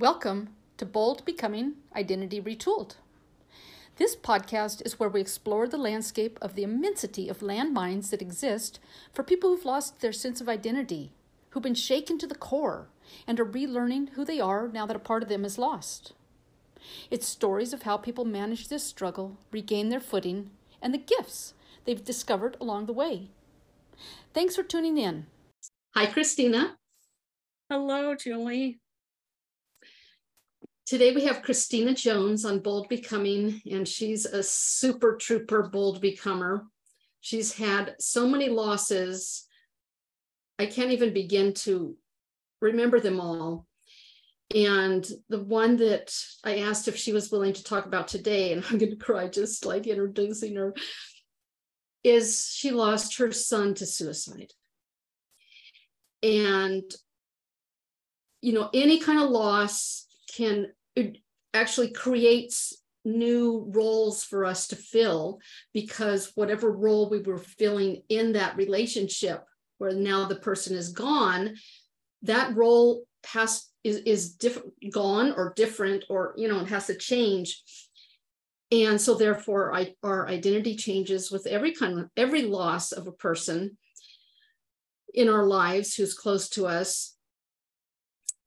Welcome to Bold Becoming Identity Retooled. This podcast is where we explore the landscape of the immensity of landmines that exist for people who've lost their sense of identity, who've been shaken to the core, and are relearning who they are now that a part of them is lost. It's stories of how people manage this struggle, regain their footing, and the gifts they've discovered along the way. Thanks for tuning in. Hi, Christina. Hello, Julie. Today we have Christina Jones on Bold Becoming, and she's a super trooper bold becomer. She's had so many losses. I can't even begin to remember them all. And the one that I asked if she was willing to talk about today, and I'm going to cry just like introducing her, is she lost her son to suicide. And, you know, any kind of loss can it actually creates new roles for us to fill because whatever role we were filling in that relationship where now the person is gone that role has is is different gone or different or you know it has to change. And so therefore I, our identity changes with every kind of every loss of a person in our lives who's close to us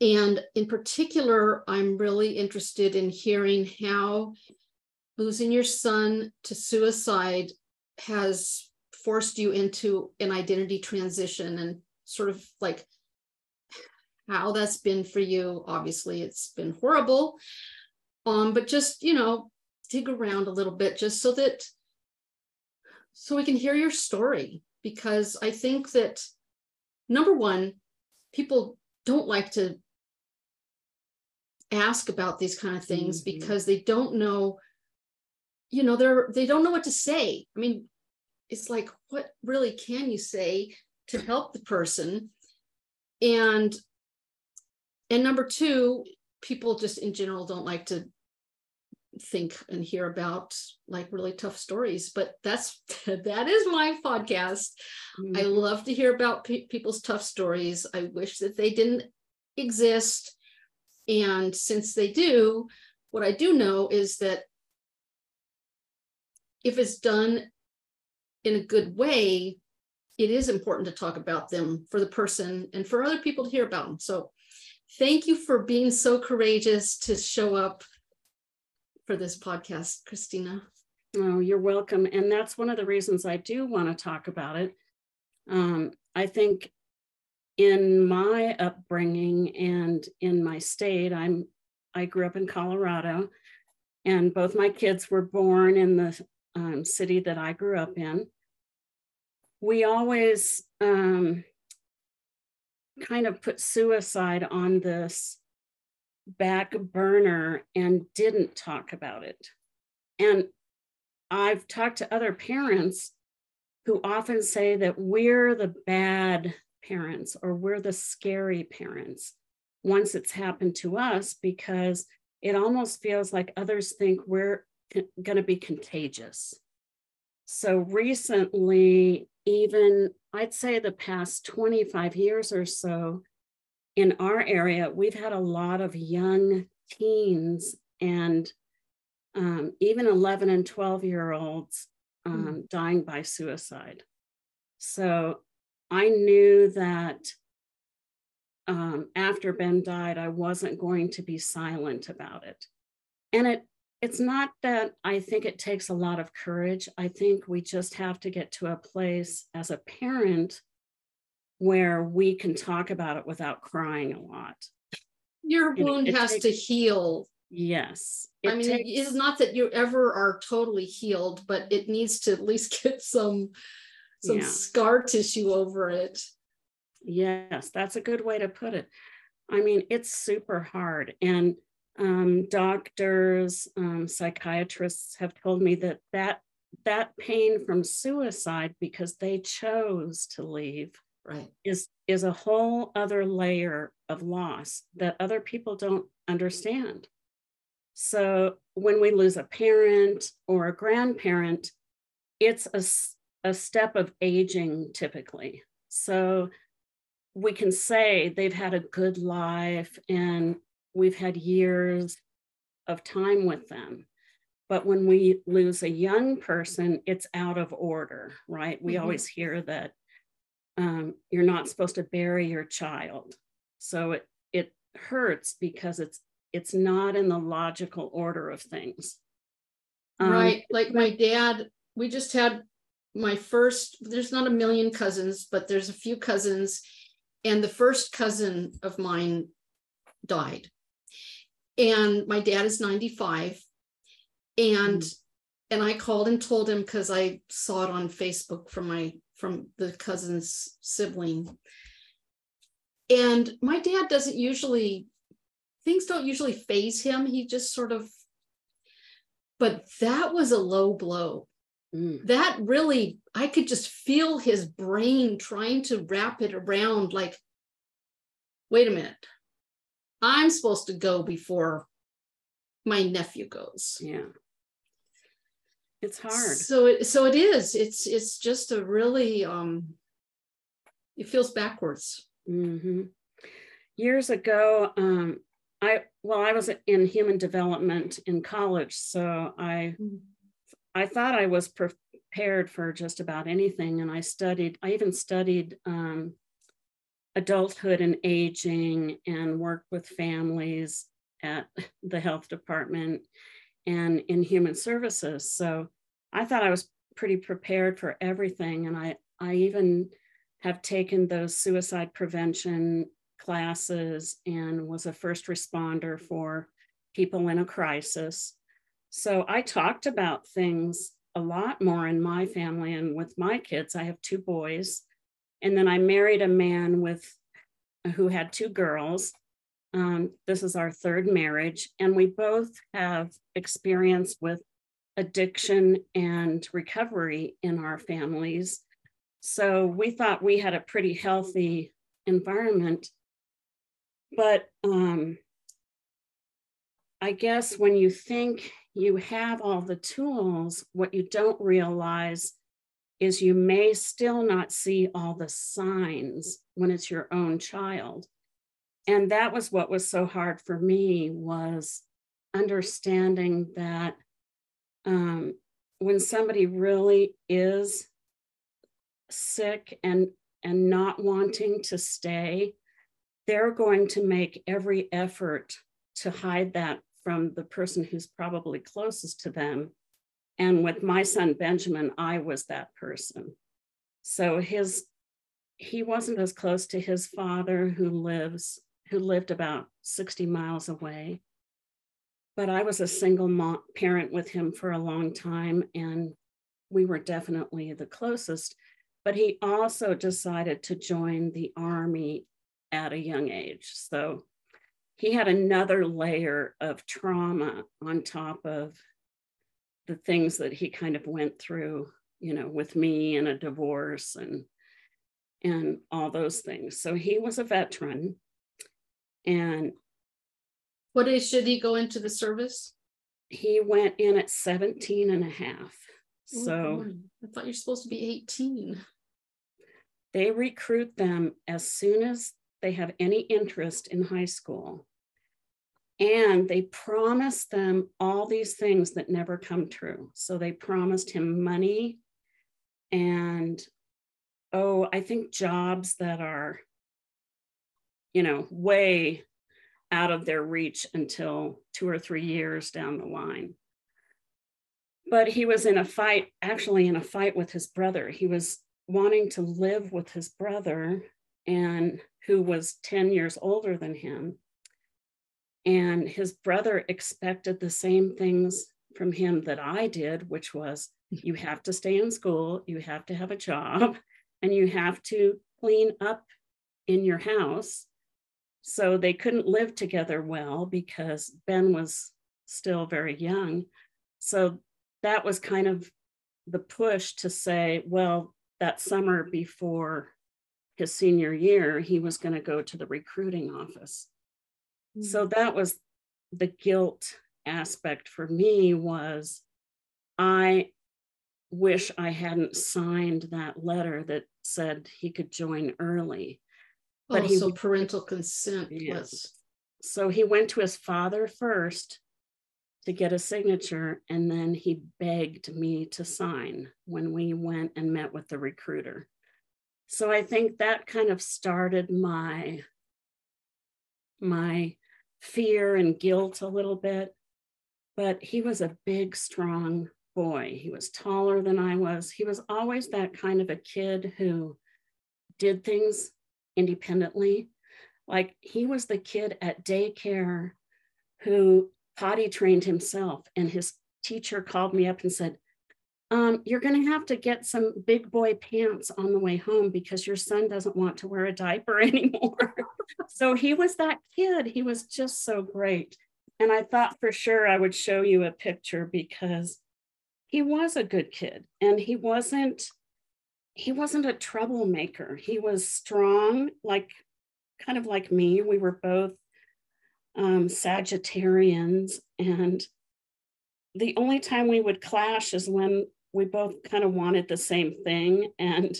and in particular, I'm really interested in hearing how losing your son to suicide has forced you into an identity transition and sort of like how that's been for you. Obviously, it's been horrible. Um, but just, you know, dig around a little bit just so that so we can hear your story because I think that number one, people don't like to ask about these kind of things mm-hmm. because they don't know you know they're they don't know what to say i mean it's like what really can you say to help the person and and number two people just in general don't like to think and hear about like really tough stories but that's that is my podcast mm-hmm. i love to hear about pe- people's tough stories i wish that they didn't exist and since they do, what I do know is that if it's done in a good way, it is important to talk about them for the person and for other people to hear about them. So thank you for being so courageous to show up for this podcast, Christina. Oh, you're welcome. And that's one of the reasons I do want to talk about it. Um, I think in my upbringing and in my state, I'm I grew up in Colorado, and both my kids were born in the um, city that I grew up in. We always um, kind of put suicide on this back burner and didn't talk about it. And I've talked to other parents who often say that we're the bad parents or we're the scary parents once it's happened to us because it almost feels like others think we're going to be contagious. So recently, even I'd say the past 25 years or so, in our area, we've had a lot of young teens and um, even 11 and 12 year olds um, mm. dying by suicide. So I knew that um, after Ben died, I wasn't going to be silent about it. And it it's not that I think it takes a lot of courage. I think we just have to get to a place as a parent where we can talk about it without crying a lot. Your wound has takes, to heal. Yes. I mean, takes, it's not that you ever are totally healed, but it needs to at least get some some yeah. scar tissue over it. Yes, that's a good way to put it. I mean, it's super hard. And um, doctors, um, psychiatrists have told me that, that that pain from suicide because they chose to leave right. is, is a whole other layer of loss that other people don't understand. So when we lose a parent or a grandparent, it's a a step of aging typically. So we can say they've had a good life and we've had years of time with them. But when we lose a young person, it's out of order, right? We mm-hmm. always hear that um, you're not supposed to bury your child. So it, it hurts because it's it's not in the logical order of things. Um, right. Like my dad, we just had my first, there's not a million cousins, but there's a few cousins. And the first cousin of mine died. And my dad is 95. And mm. and I called and told him because I saw it on Facebook from my from the cousin's sibling. And my dad doesn't usually things don't usually faze him. He just sort of but that was a low blow. Mm. That really, I could just feel his brain trying to wrap it around like, wait a minute, I'm supposed to go before my nephew goes. Yeah. It's hard. So it so it is. It's it's just a really um it feels backwards. Mm-hmm. Years ago, um, I well, I was in human development in college, so I mm-hmm. I thought I was prepared for just about anything, and I studied. I even studied um, adulthood and aging, and worked with families at the health department and in human services. So I thought I was pretty prepared for everything, and I I even have taken those suicide prevention classes and was a first responder for people in a crisis. So I talked about things a lot more in my family and with my kids. I have two boys. And then I married a man with who had two girls. Um, this is our third marriage, and we both have experience with addiction and recovery in our families. So we thought we had a pretty healthy environment but um, I guess when you think you have all the tools, what you don't realize is you may still not see all the signs when it's your own child. And that was what was so hard for me was understanding that um, when somebody really is sick and and not wanting to stay they're going to make every effort to hide that from the person who's probably closest to them. And with my son Benjamin, I was that person. So his he wasn't as close to his father who lives who lived about 60 miles away. But I was a single parent with him for a long time and we were definitely the closest. But he also decided to join the army at a young age. So he had another layer of trauma on top of the things that he kind of went through, you know, with me and a divorce and and all those things. So he was a veteran. And what age did he go into the service? He went in at 17 and a half. Oh, so I thought you're supposed to be 18. They recruit them as soon as they have any interest in high school. And they promise them all these things that never come true. So they promised him money and, oh, I think jobs that are, you know, way out of their reach until two or three years down the line. But he was in a fight, actually, in a fight with his brother. He was wanting to live with his brother and who was 10 years older than him. And his brother expected the same things from him that I did, which was you have to stay in school, you have to have a job, and you have to clean up in your house. So they couldn't live together well because Ben was still very young. So that was kind of the push to say, well, that summer before his senior year, he was going to go to the recruiting office. Mm-hmm. So that was the guilt aspect for me was I wish I hadn't signed that letter that said he could join early. But oh, he, so parental consent yes. was so he went to his father first to get a signature, and then he begged me to sign when we went and met with the recruiter. So I think that kind of started my my fear and guilt a little bit. But he was a big, strong boy. He was taller than I was. He was always that kind of a kid who did things independently. Like he was the kid at daycare who potty trained himself, and his teacher called me up and said, um, You're going to have to get some big boy pants on the way home because your son doesn't want to wear a diaper anymore. so he was that kid. He was just so great. And I thought for sure I would show you a picture because he was a good kid and he wasn't he wasn't a troublemaker. He was strong like kind of like me. We were both um, sagittarians and the only time we would clash is when we both kind of wanted the same thing and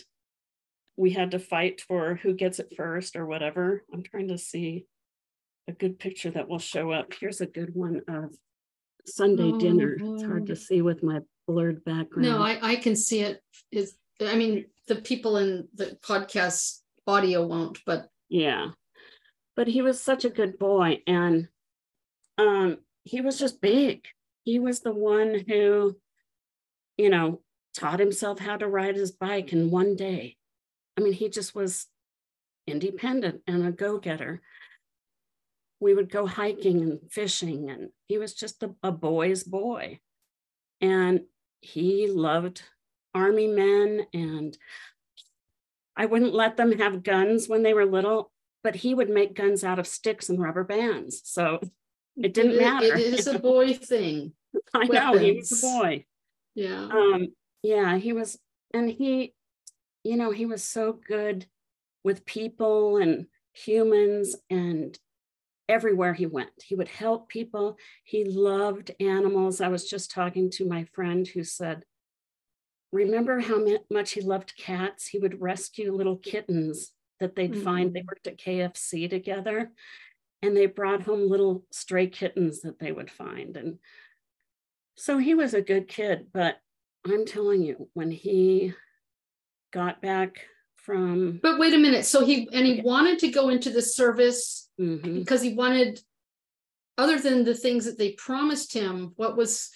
we had to fight for who gets it first or whatever. I'm trying to see a good picture that will show up. Here's a good one of sunday oh, dinner. It's hard to see with my blurred background. No, I, I can see it. Is I mean the people in the podcast audio won't, but yeah. But he was such a good boy, and um, he was just big. He was the one who, you know, taught himself how to ride his bike in one day. I mean, he just was independent and a go-getter. We would go hiking and fishing, and he was just a, a boy's boy. And he loved army men and I wouldn't let them have guns when they were little, but he would make guns out of sticks and rubber bands. So it didn't it, matter. It is a boy thing. I know he was a boy. Yeah. Um, yeah, he was, and he, you know, he was so good with people and humans and everywhere he went. He would help people. He loved animals. I was just talking to my friend who said, Remember how much he loved cats? He would rescue little kittens that they'd mm-hmm. find. They mm-hmm. worked at KFC together and they brought home little stray kittens that they would find. And so he was a good kid, but I'm telling you, when he got back from but wait a minute so he and he wanted to go into the service mm-hmm. because he wanted other than the things that they promised him what was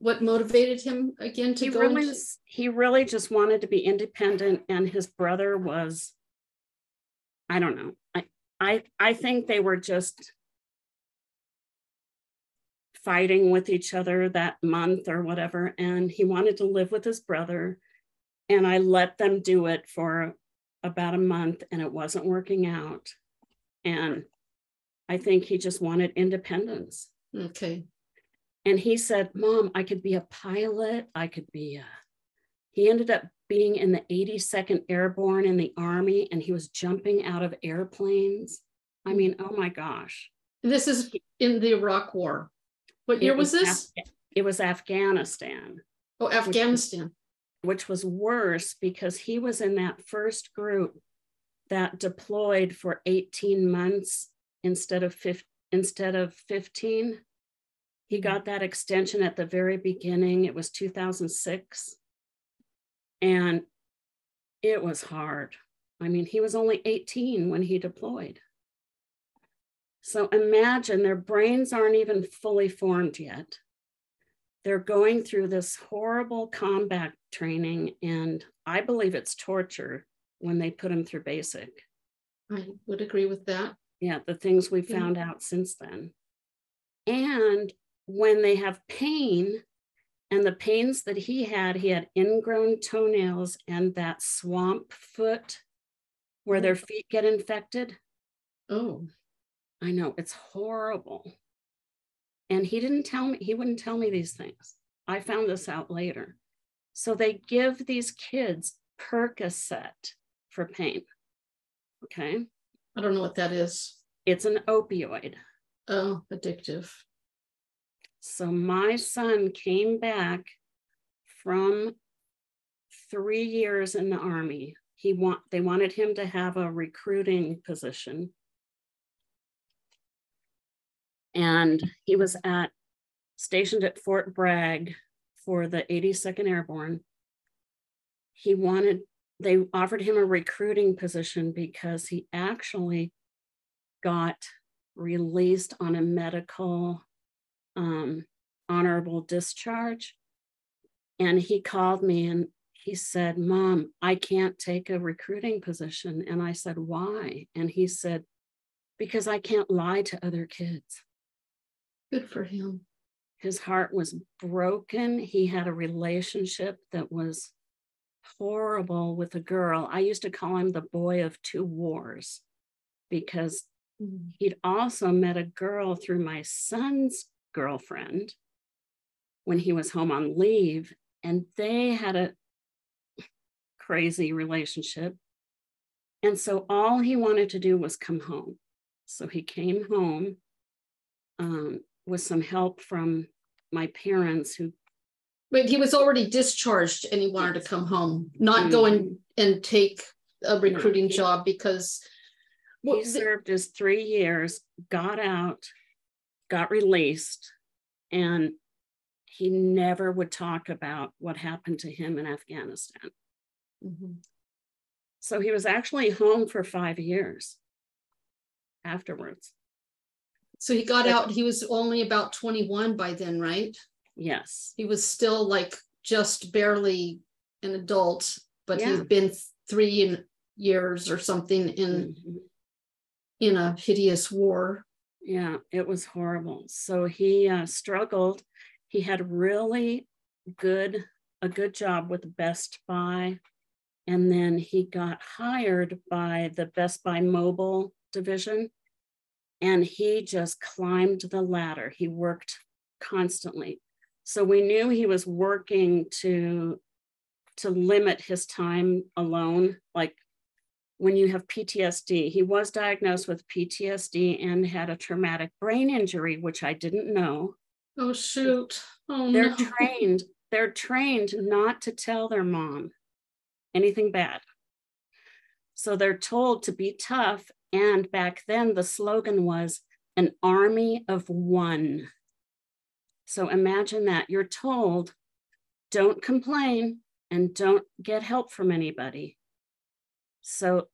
what motivated him again to he go really into... he really just wanted to be independent and his brother was i don't know i i i think they were just fighting with each other that month or whatever and he wanted to live with his brother and I let them do it for about a month and it wasn't working out. And I think he just wanted independence. Okay. And he said, Mom, I could be a pilot. I could be a. He ended up being in the 82nd Airborne in the Army and he was jumping out of airplanes. I mean, oh my gosh. This is in the Iraq War. What year was, was, this? Af- it was Afghanistan. Oh, Afghanistan which was worse because he was in that first group that deployed for 18 months instead of 15, instead of 15 he mm-hmm. got that extension at the very beginning it was 2006 and it was hard i mean he was only 18 when he deployed so imagine their brains aren't even fully formed yet they're going through this horrible combat training, and I believe it's torture when they put them through basic. I would agree with that. Yeah, the things we found yeah. out since then. And when they have pain, and the pains that he had, he had ingrown toenails and that swamp foot where their oh. feet get infected. Oh, I know, it's horrible. And he didn't tell me, he wouldn't tell me these things. I found this out later. So they give these kids Percocet for pain. Okay. I don't know what that is. It's an opioid. Oh, addictive. So my son came back from three years in the army. He want they wanted him to have a recruiting position. and he was at stationed at Fort Bragg for the 82nd Airborne. He wanted, they offered him a recruiting position because he actually got released on a medical um, honorable discharge. And he called me and he said, Mom, I can't take a recruiting position. And I said, Why? And he said, Because I can't lie to other kids. Good for him. His heart was broken. He had a relationship that was horrible with a girl. I used to call him the boy of two wars because mm. he'd also met a girl through my son's girlfriend when he was home on leave, and they had a crazy relationship. And so all he wanted to do was come home. So he came home um, with some help from my parents who. But he was already discharged and he wanted to come home, not mm-hmm. go and, and take a recruiting job because. Well, he served his three years, got out, got released, and he never would talk about what happened to him in Afghanistan. Mm-hmm. So he was actually home for five years afterwards. So he got out, he was only about 21 by then, right? Yes. He was still like just barely an adult, but yeah. he'd been three years or something in mm-hmm. in a hideous war. Yeah, it was horrible. So he uh, struggled he had really good a good job with Best Buy, and then he got hired by the Best Buy mobile division, and he just climbed the ladder. He worked constantly, so we knew he was working to to limit his time alone, like when you have PTSD. He was diagnosed with PTSD and had a traumatic brain injury, which I didn't know. Oh shoot. Oh they're no. trained. They're trained not to tell their mom anything bad. So they're told to be tough. And back then the slogan was an army of one. So imagine that you're told don't complain and don't get help from anybody. So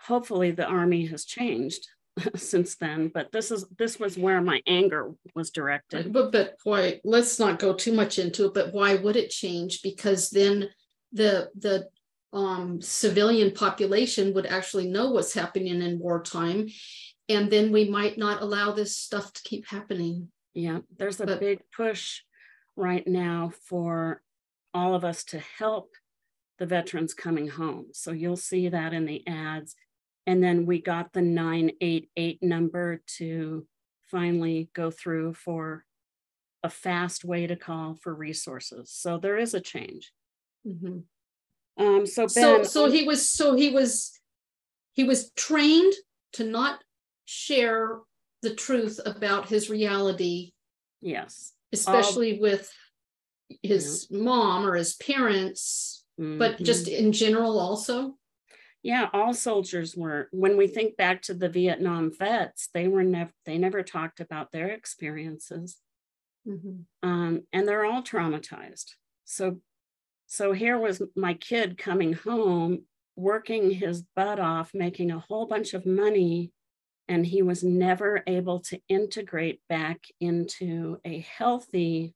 hopefully the army has changed since then but this is this was where my anger was directed. But but why let's not go too much into it but why would it change? Because then the the um, civilian population would actually know what's happening in wartime and then we might not allow this stuff to keep happening. Yeah there's a but, big push right now for all of us to help the veterans coming home so you'll see that in the ads and then we got the 988 number to finally go through for a fast way to call for resources. So there is a change. Mm-hmm. Um, so ben, so so he was so he was he was trained to not share the truth about his reality. Yes, especially All, with his yeah. mom or his parents, mm-hmm. but just in general also. Yeah, all soldiers were. When we think back to the Vietnam vets, they were never they never talked about their experiences, mm-hmm. um, and they're all traumatized. So, so here was my kid coming home, working his butt off, making a whole bunch of money, and he was never able to integrate back into a healthy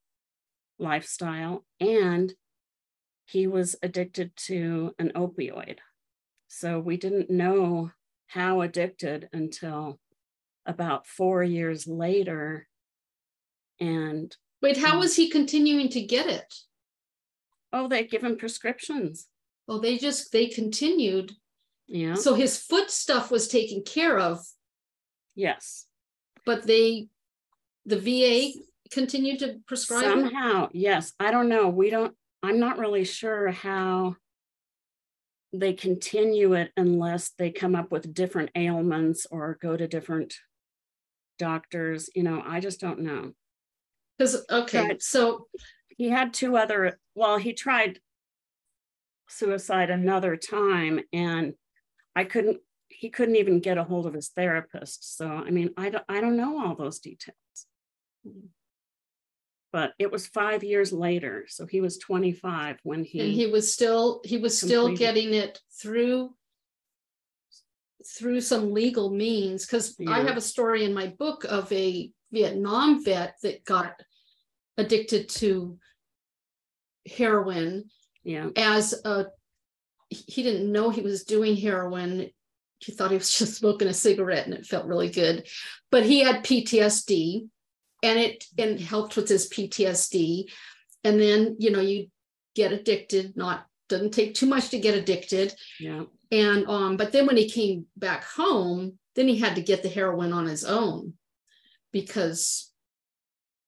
lifestyle, and he was addicted to an opioid. So we didn't know how addicted until about four years later. And wait, how um, was he continuing to get it? Oh, they give him prescriptions. Oh, they just they continued. Yeah. So his foot stuff was taken care of. Yes. But they the VA continued to prescribe somehow. It? Yes. I don't know. We don't I'm not really sure how they continue it unless they come up with different ailments or go to different doctors. You know, I just don't know. Because, okay, tried, so he had two other, well, he tried suicide another time and I couldn't, he couldn't even get a hold of his therapist. So, I mean, I don't, I don't know all those details. Hmm. But it was five years later. So he was 25 when he and he was still he was still completed. getting it through through some legal means because I have a story in my book of a Vietnam vet that got addicted to heroin yeah. as a he didn't know he was doing heroin he thought he was just smoking a cigarette and it felt really good but he had ptsd and it and helped with his ptsd and then you know you get addicted not doesn't take too much to get addicted Yeah. and um but then when he came back home then he had to get the heroin on his own because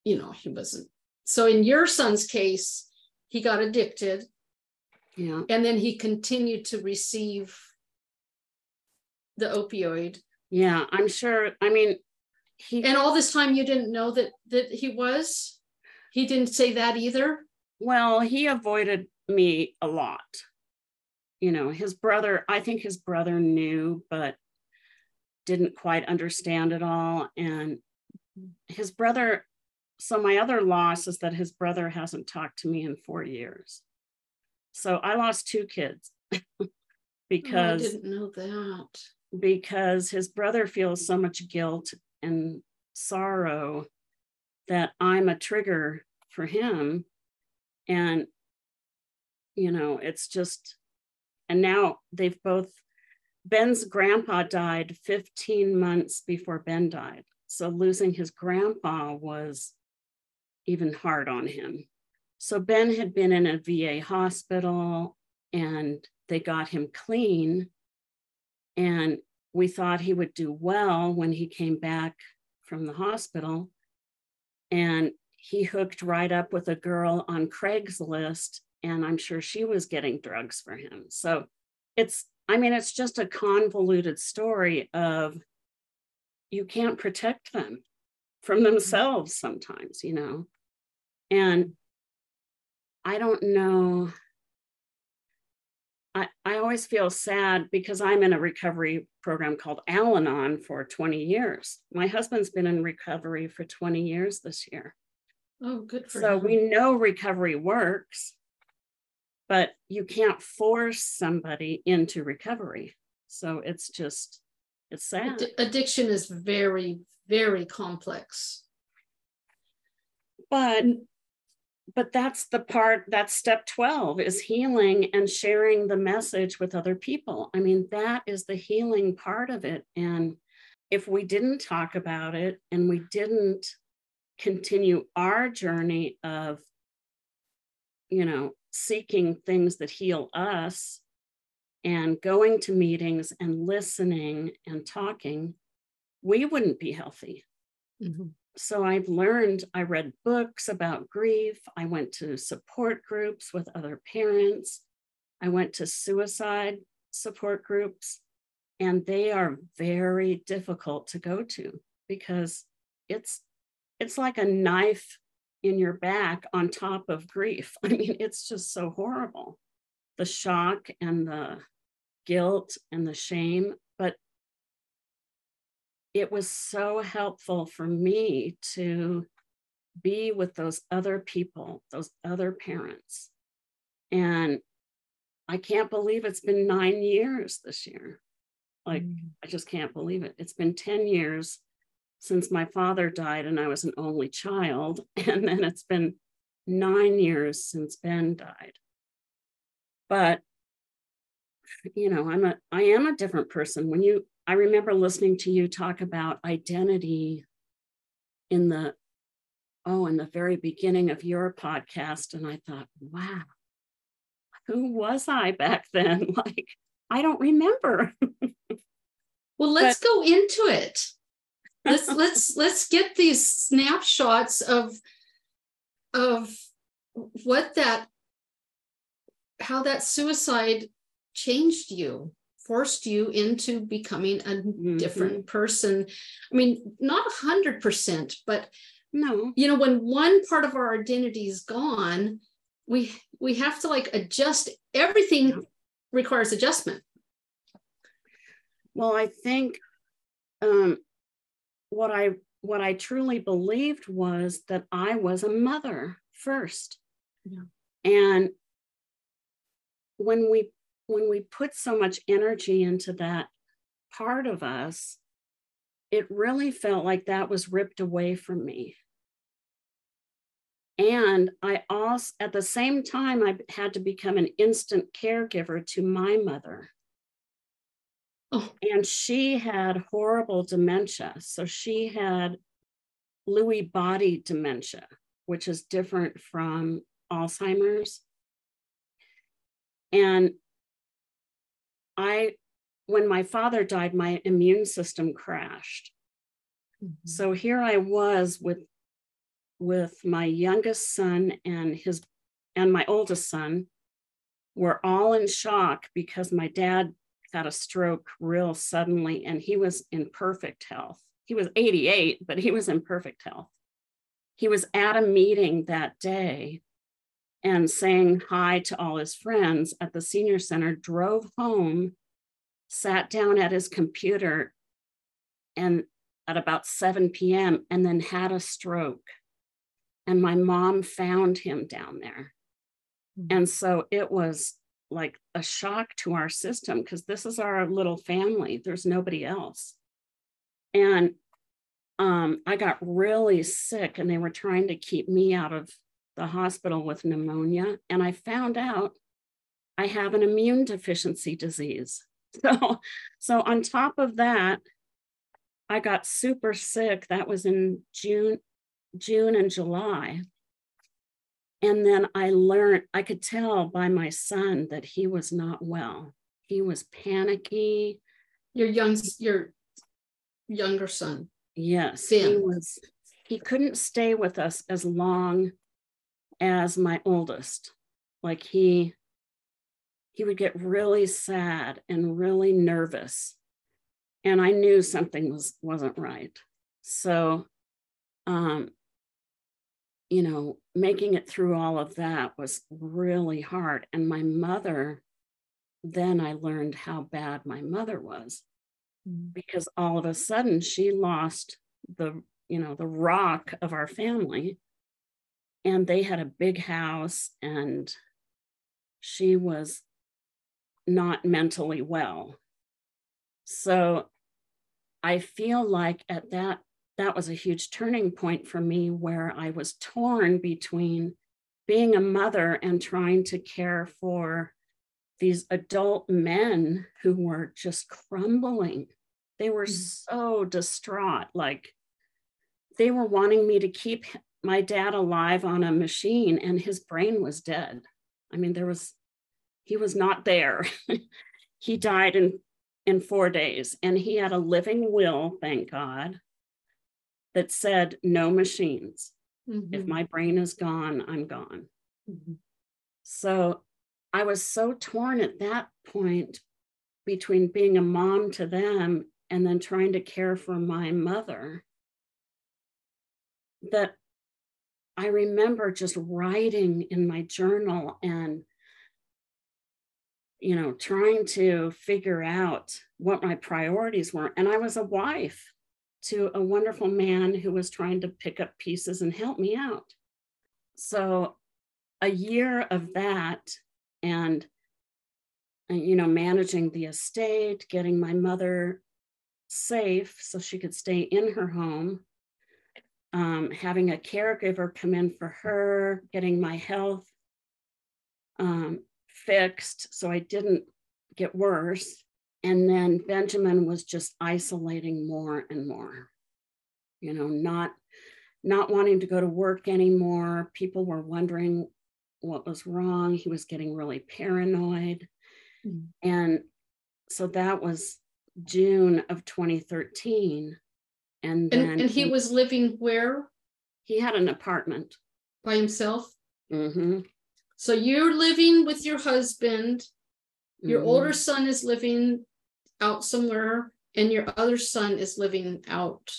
you know he wasn't so in your son's case he got addicted Yeah. and then he continued to receive the opioid Yeah. I'm sure. I mean, he, and all this time you didn't know that that he was he didn't say that either well, he avoided me a lot. You know, his brother, I think his brother knew, but didn't quite understand it all. And his brother, so my other loss is that his brother hasn't talked to me in four years. So I lost two kids Oh, because i didn't know that because his brother feels so much guilt and sorrow that I'm a trigger for him. And, you know, it's just, and now they've both, Ben's grandpa died 15 months before Ben died. So losing his grandpa was even hard on him. So Ben had been in a VA hospital and they got him clean. And we thought he would do well when he came back from the hospital. And he hooked right up with a girl on Craigslist. And I'm sure she was getting drugs for him. So it's, I mean, it's just a convoluted story of you can't protect them from mm-hmm. themselves sometimes, you know. And I don't know. I, I always feel sad because I'm in a recovery program called Al Anon for 20 years. My husband's been in recovery for 20 years this year. oh good for So him. we know recovery works, but you can't force somebody into recovery. So it's just, it's sad. Addi- addiction is very very complex But but that's the part that's step 12 is healing and sharing the message with other people. I mean, that is the healing part of it. And if we didn't talk about it and we didn't continue our journey of, you know, seeking things that heal us and going to meetings and listening and talking, we wouldn't be healthy mm-hmm. So I've learned, I read books about grief. I went to support groups with other parents. I went to suicide support groups, and they are very difficult to go to because it's it's like a knife in your back on top of grief. I mean, it's just so horrible. The shock and the guilt and the shame, it was so helpful for me to be with those other people, those other parents. And I can't believe it's been nine years this year. Like, mm. I just can't believe it. It's been 10 years since my father died and I was an only child. And then it's been nine years since Ben died. But you know, I'm a I am a different person. When you I remember listening to you talk about identity in the oh, in the very beginning of your podcast. And I thought, wow, who was I back then? Like, I don't remember. well let's go into it let's let's let's get these snapshots of of what that how that suicide changed you forced you into becoming a different person i mean not a hundred percent but No. you know when one part of our identity is gone we we have to like adjust everything Yeah. requires adjustment Well, I think um, what I what I truly believed was that I was a mother first. Yeah. And when we when we put so much energy into that part of us, it really felt like that was ripped away from me. And I also, at the same time, I had to become an instant caregiver to my mother. Oh. And she had horrible dementia. So she had Lewy body dementia, which is different from Alzheimer's. And I, when my father died, my immune system crashed. Mm-hmm. So here I was with with my youngest son and his and my oldest son were all in shock because my dad had a stroke real suddenly and he was in perfect health. He was 88, but he was in perfect health. He was at a meeting that day and saying hi to all his friends at the senior center, drove home, sat down at his computer and at about 7 p.m. and then had a stroke. And my mom found him down there. Mhm. And so it was like a shock to our system because this is our little family. There's nobody else. And um, I got really sick, and they were trying to keep me out of the hospital with pneumonia. And I found out I have an immune deficiency disease. So, so on top of that, I got super sick. That was in June, June and July. And then I learned, I could tell by my son that he was not well. He was panicky. Your young, your younger son. Yes, he was, he couldn't stay with us as long as my oldest. Like he, he would get really sad and really nervous. And I knew something was wasn't right. So um, you know, making it through all of that was really hard. And my mother, then I learned how bad my mother was because all of a sudden she lost the, you know, the rock of our family. And they had a big house and she was not mentally well. So I feel like at that that was a huge turning point for me where I was torn between being a mother and trying to care for these adult men who were just crumbling. They were Mhm. so distraught. Like they were wanting me to keep my dad alive on a machine and his brain was dead. I mean, there was, he was not there. he died in, in four days and he had a living will, thank God that said no machines. If Mhm. my brain is gone, I'm gone. Mhm. So I was so torn at that point between being a mom to them and then trying to care for my mother that I remember just writing in my journal and you know trying to figure out what my priorities were and I was a wife to a wonderful man who was trying to pick up pieces and help me out. So a year of that and you know managing the estate, getting my mother safe so she could stay in her home, um, having a caregiver come in for her, getting my health um, fixed so I didn't get worse. And then Benjamin was just isolating more and more, you know, not not wanting to go to work anymore. People were wondering what was wrong. He was getting really paranoid. Mm. And so that was June of 2013. And then And, and he was living where he had an apartment. by himself? Mm-hmm. So you're living with your husband, your mhm. older son is living out somewhere, and your other son is living out.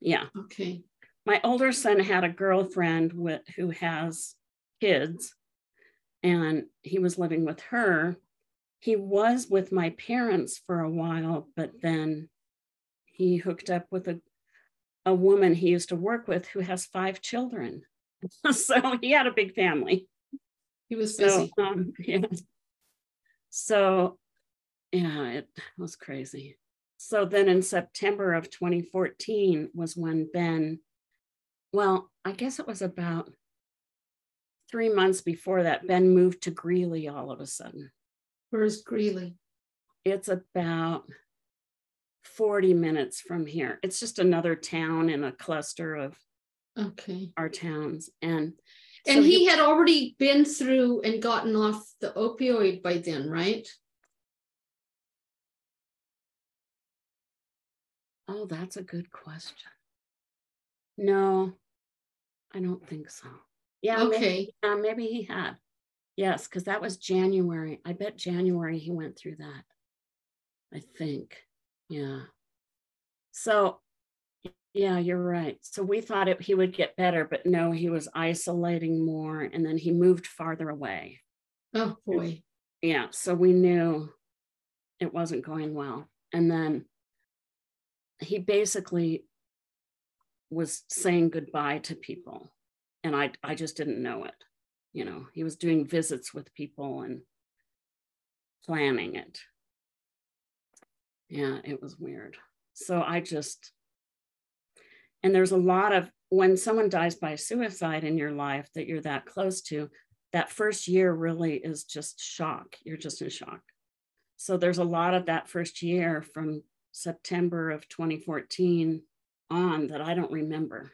Yeah. Okay. my older son had a girlfriend with who has kids and he was living with her he was with my parents for a while but then he hooked up with a a woman he used to work with who has five children. so he had a big family. He was busy. So, um, yeah. So, yeah, it was crazy. So then in September of 2014 was when Ben, well, I guess it was about three months before that, Ben moved to Greeley all of a sudden. Where's Greeley? It's about 40 minutes from here. It's just another town in a cluster of Okay. our towns. And And so he had already been through and gotten off the opioid by then, right? oh, that's a good question. No, I don't think so. Yeah, maybe, Okay. maybe he had. Yes, because that was January. I bet January he went through that. I think. Yeah. So, yeah, you're right. So we thought it, he would get better, but no, he was isolating more and then he moved farther away. Oh, boy. Yeah. So we knew it wasn't going well. And then he basically was saying goodbye to people. And I, I just didn't know it. You know, he was doing visits with people and planning it. Yeah, it was weird. So I just, and there's a lot of, when someone dies by suicide in your life that you're that close to, that first year really is just shock. You're just in shock. So there's a lot of that first year from September of 2014 on that I don't remember.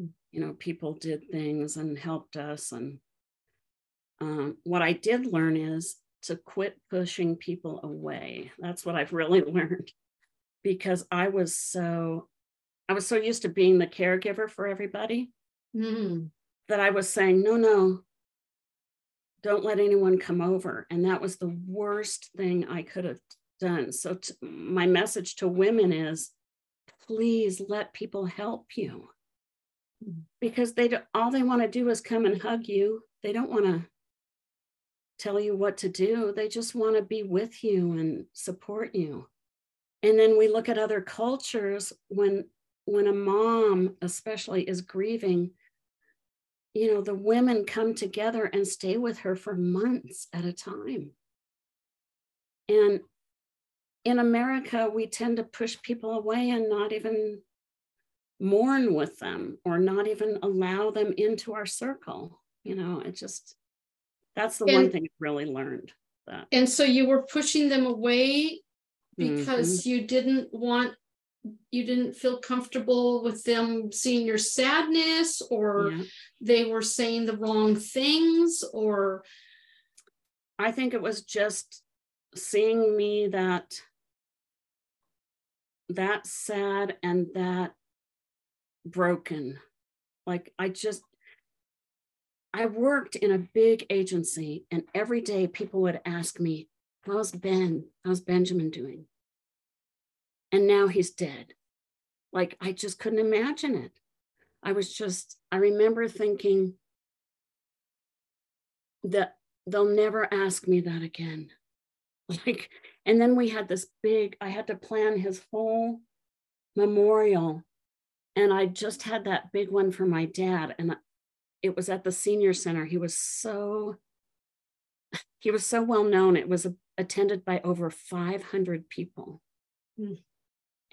Mhm. You know, people did things and helped us. And um, what I did learn is to quit pushing people away. That's what I've really learned because I was so, I was so used to being the caregiver for everybody Hmm. that I was saying, no, no, don't let anyone come over. And that was the worst thing I could have done. So, t- my message to women is please let people help you Mhm. because they do, all they want to do is come and hug you. They don't want to tell you what to do. They just want to be with you and support you. And then we look at other cultures when when a mom especially is grieving you know, the women come together and stay with her for months at a time. And in America, we tend to push people away and not even mourn with them or not even allow them into our circle. You know, it just, that's the one thing I really learned that. And so you were pushing them away Mm-hmm. because you didn't want, you didn't feel comfortable with them seeing your sadness or Yeah. they were saying the wrong things or, I think it was just seeing me that that sad and that broken. Like I just I worked in a big agency and every day people would ask me, "How's Ben? How's Benjamin doing?" And now he's dead. Like I just couldn't imagine it. I was just I remember thinking that they'll never ask me that again. Like, and then we had this big, I had to plan his whole memorial. And I just had that big one for my dad. And it was at the senior center. He was so, he was so well known. It was attended by over 500 people. Mm.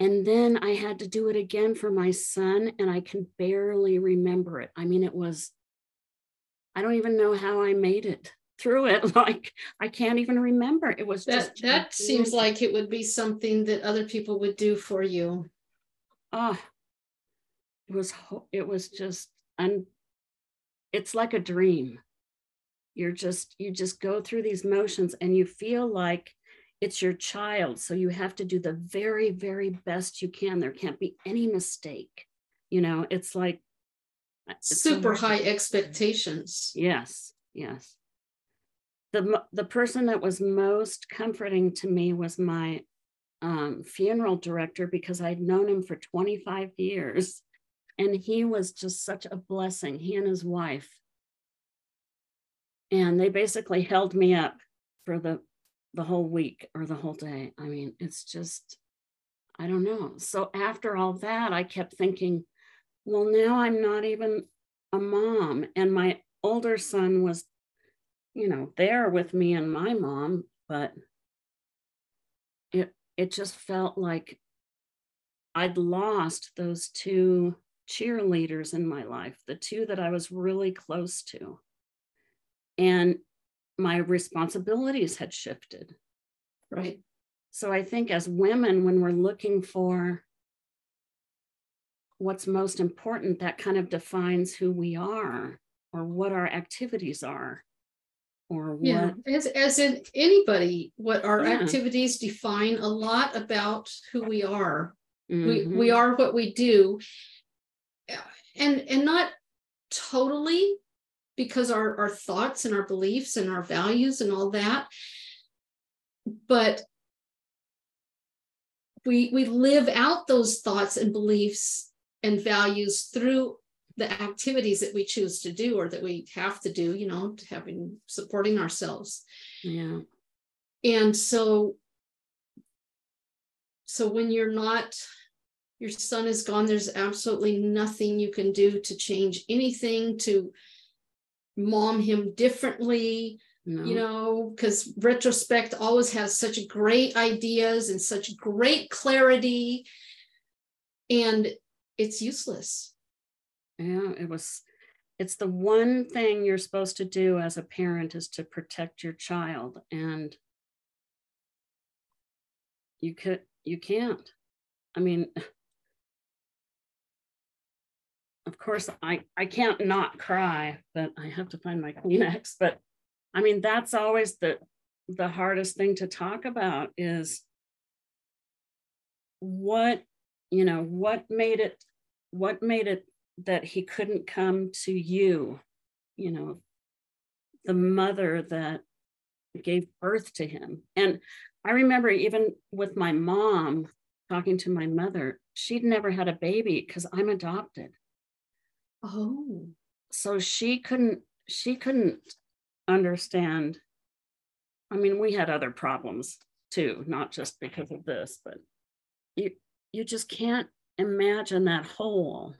And then I had to do it again for my son, and I can barely remember it. I mean, it was, I don't even know how I made it through it. Like, I can't even remember. It was that, just. that seems like it would be something that other people would do for you. oh it was it was just un it's like a dream. You're just you just go through these motions and you feel like it's your child. So you have to do the very very best you can. There can't be any mistake you know? It's like it's Super high expectations. Yes, yes. The the person that was most comforting to me was my um, funeral director because I'd known him for 25 years, and he was just such a blessing. He and his wife, and they basically held me up for the the whole week or the whole day. I mean, it's just I don't know. So after all that, I kept thinking, well, now I'm not even a mom. And my older son was, you know, there with me and my mom, but it it just felt like I'd lost those two cheerleaders in my life, the two that I was really close to. And my responsibilities had shifted. Right. So I think as women, when we're looking for what's most important, that kind of defines who we are or what our activities are. Or yeah, what as, as in anybody, what our Yeah. activities define a lot about who we are. We Mhm. we are what we do. And and not totally because our, our thoughts and our beliefs and our values and all that. But we we live out those thoughts and beliefs and values through the activities that we choose to do or that we have to do, you know, having supporting ourselves. yeah. And so so when you're not your son is gone there's absolutely nothing you can do to change anything to mom him differently No. you know because retrospect always has such great ideas and such great clarity and it's useless Yeah, it was it's the one thing you're supposed to do as a parent is to protect your child and you could you can't. I mean of course I I can't not cry, but I have to find my Kleenex, but I mean that's always the the hardest thing to talk about is what you know what made it what made it that he couldn't come to you, you know, the mother that gave birth to him. And I remember even with my mom talking to my mother, she'd never had a baby because I'm adopted. Oh So she couldn't, she couldn't understand. I mean, we had other problems too, not just because of this, but you you just can't imagine that hole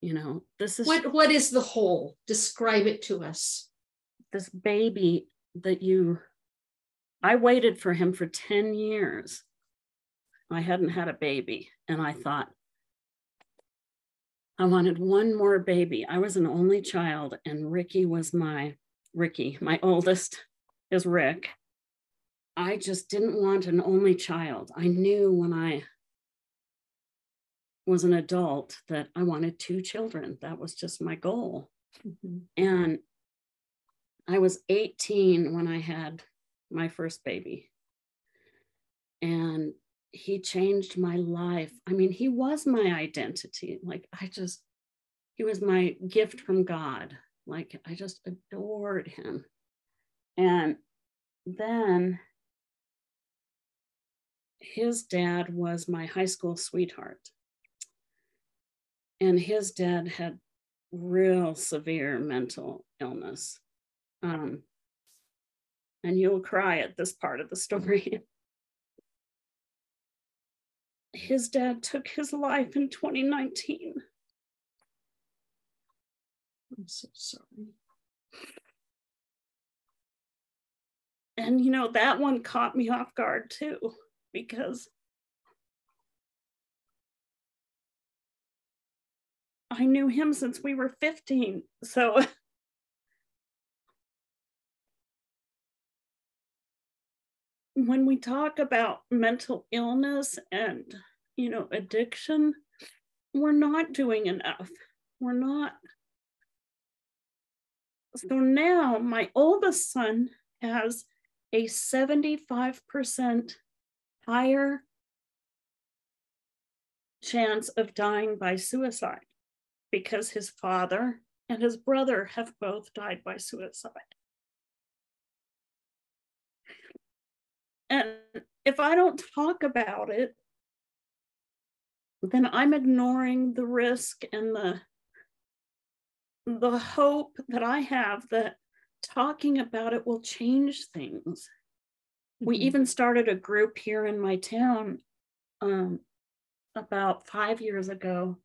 you know this is what what is the whole describe it to us this baby that you I waited for him for 10 years. I hadn't had a baby and I thought I wanted one more baby. I was an only child and Ricky was my Ricky, my oldest is Rick. I just didn't want an only child. I knew when I was an adult that I wanted two children. That was just my goal. Mm-hmm. And I was 18 when I had my first baby. And he changed my life. I mean, he was my identity. Like, I just, he was my gift from God. Like, I just adored him. And then his dad was my high school sweetheart. And his dad had real severe mental illness. Um, and you'll cry at this part of the story. His dad took his life in 2019. i'm so sorry And, you know, that one caught me off guard too, because I knew him since we were 15. So when we talk about mental illness and, you know, addiction, we're not doing enough. We're not. So now my oldest son has a 75% higher chance of dying by suicide because his father and his brother have both died by suicide. And if I don't talk about it, then I'm ignoring the risk and the the hope that I have that talking about it will change things. We Mhm. even started a group here in my town um, about five years ago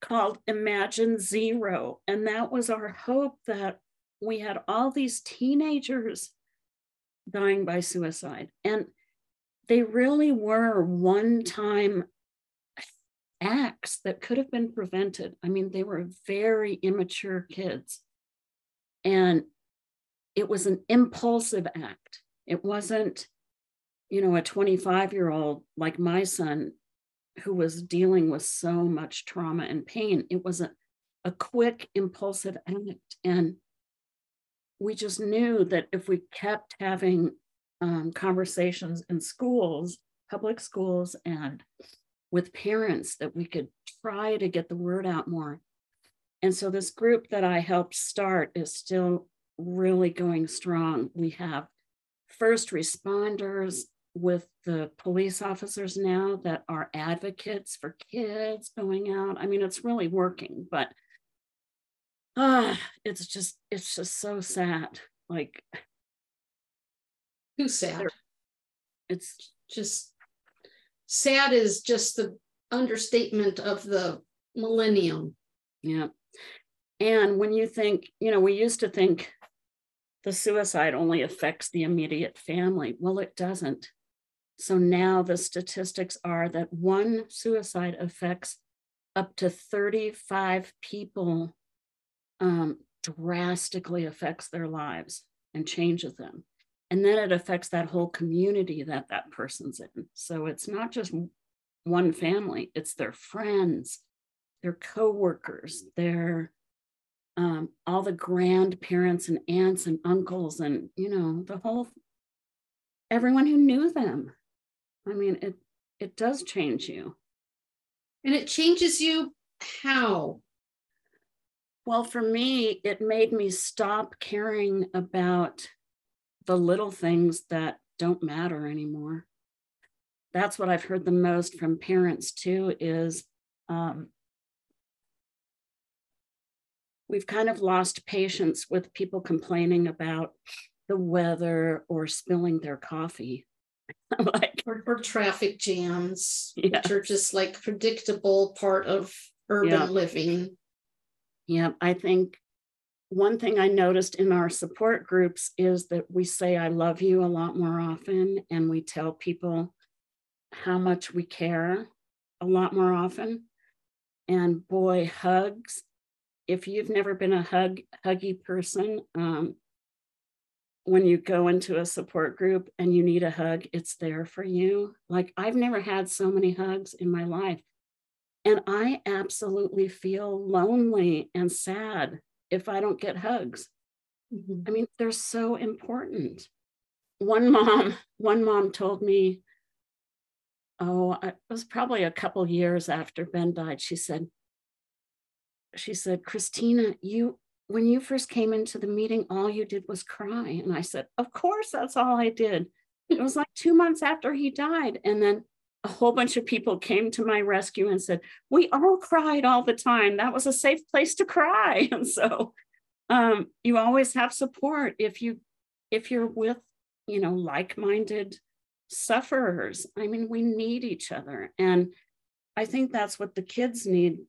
called Imagine Zero. And that was our hope that we had all these teenagers dying by suicide. And they really were one time acts that could have been prevented. I mean, they were very immature kids. And it was an impulsive act. It wasn't, you know, a 25 year old like my son who was dealing with so much trauma and pain. It was a, a quick, impulsive act. And we just knew that if we kept having um, conversations in schools, public schools, and with parents, that we could try to get the word out more. And so, this group that I helped start is still really going strong. We have first responders with the police officers now that are advocates for kids going out. I mean, it's really working, but ah, uh, it's just it's just so sad. Like who's sad? It's just sad is just the understatement of the millennium. Yeah. And when you think, you know, we used to think the suicide only affects the immediate family. Well, it doesn't. So now the statistics are that one suicide affects up to 35 people, um, drastically affects their lives and changes them. And then it affects that whole community that that person's in. So it's not just one family, it's their friends, their coworkers, their um, all the grandparents and aunts and uncles and you know the whole everyone who knew them I mean, it it does change you. And it changes you how? Well, for me, it made me stop caring about the little things that don't matter anymore. That's what I've heard the most from parents too is um, we've kind of lost patience with people complaining about the weather or spilling their coffee. like or, or, traffic jams, yeah. which are just like predictable part of urban yeah. living. Yeah, I think one thing I noticed in our support groups is that we say I love you a lot more often and we tell people how much we care a lot more often. And boy, hugs. If you've never been a hug huggy person, um, when you go into a support group and you need a hug, it's there for you. Like I've never had so many hugs in my life. And I absolutely feel lonely and sad if I don't get hugs. Mm-hmm. I mean, they're so important. One mom, one mom told me, oh, it was probably a couple years after Ben died. She said, she said, Christina, you when you first came into the meeting, all you did was cry. And I said, Of course, that's all I did. It was like two months after he died. And then a whole bunch of people came to my rescue and said, We all cried all the time. That was a safe place to cry. And so um, you always have support if you if you're with, you know, like-minded sufferers. I mean, we need each other. And I think that's what the kids need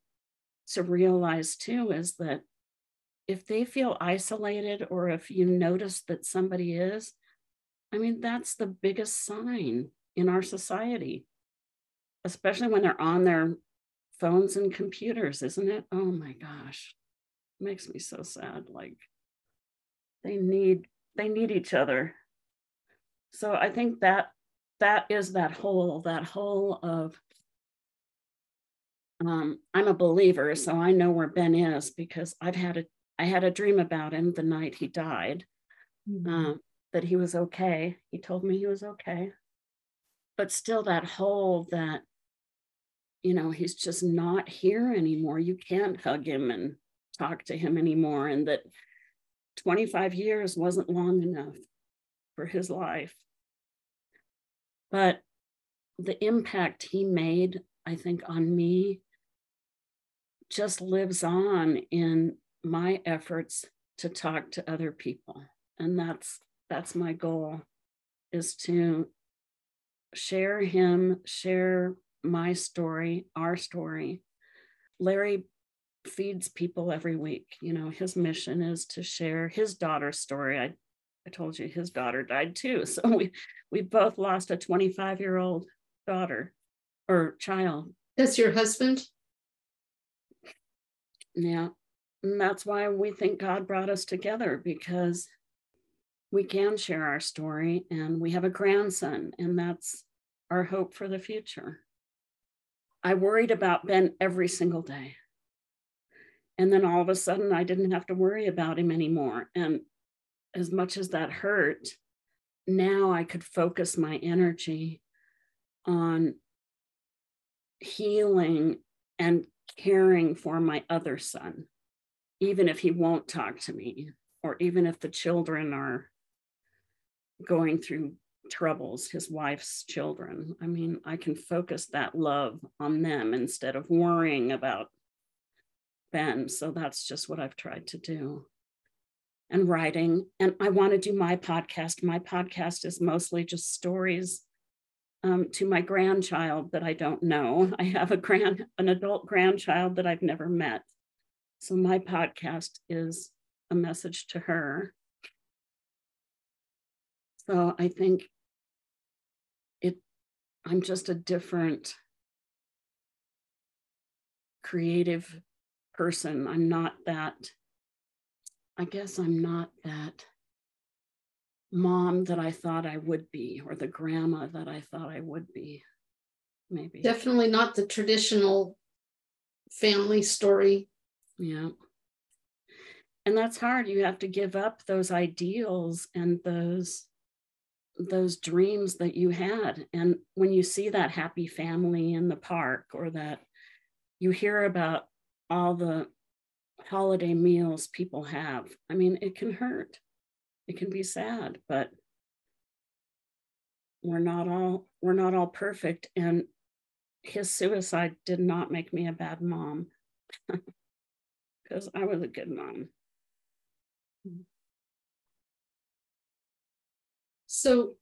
to realize too is that if they feel isolated or if you notice that somebody is, I mean, that's the biggest sign in our society, especially when they're on their phones and computers, isn't it? Oh my gosh, it makes me so sad. Like they need they need each other. So I think that that is that whole that whole of um, I'm a believer, so I know where Ben is because I've had a I had a dream about him the night he died, mm-hmm. um, that he was okay. He told me he was okay. But still, that hole that, you know, he's just not here anymore. You can't hug him and talk to him anymore. And that 25 years wasn't long enough for his life. But the impact he made, I think, on me just lives on in my efforts to talk to other people and that's that's my goal is to share him share my story, our story. Larry feeds people every week. You know, his mission is to share his daughter's story. I, I told you his daughter died too. So we we both lost a 25 year old daughter or child. That's your husband? Yeah. And that's why we think God brought us together because we can share our story and we have a grandson, and that's our hope for the future. I worried about Ben every single day. And then all of a sudden, I didn't have to worry about him anymore. And as much as that hurt, now I could focus my energy on healing and caring for my other son, even if he won't talk to me, or even if the children are going through troubles, his wife's children. I mean, I can focus that love on them instead of worrying about Ben. So that's just what I've tried to do. And writing. And I want to do my podcast. My podcast is mostly just stories um, to my grandchild that I don't know. I have a grand, an adult grandchild that I've never met. So my podcast is a message to her. So I think I'm just a different creative person. I'm not that, I guess I'm not that mom that I thought I would be, or the grandma that I thought I would be, maybe. Definitely not the traditional family story. Yeah. And that's hard. You have to give up those ideals and those those dreams that you had. And when you see that happy family in the park or that you hear about all the holiday meals people have, I mean, it can hurt it can be sad, but we're not all we're not all perfect and his suicide did not make me a bad mom because I was a good mom. So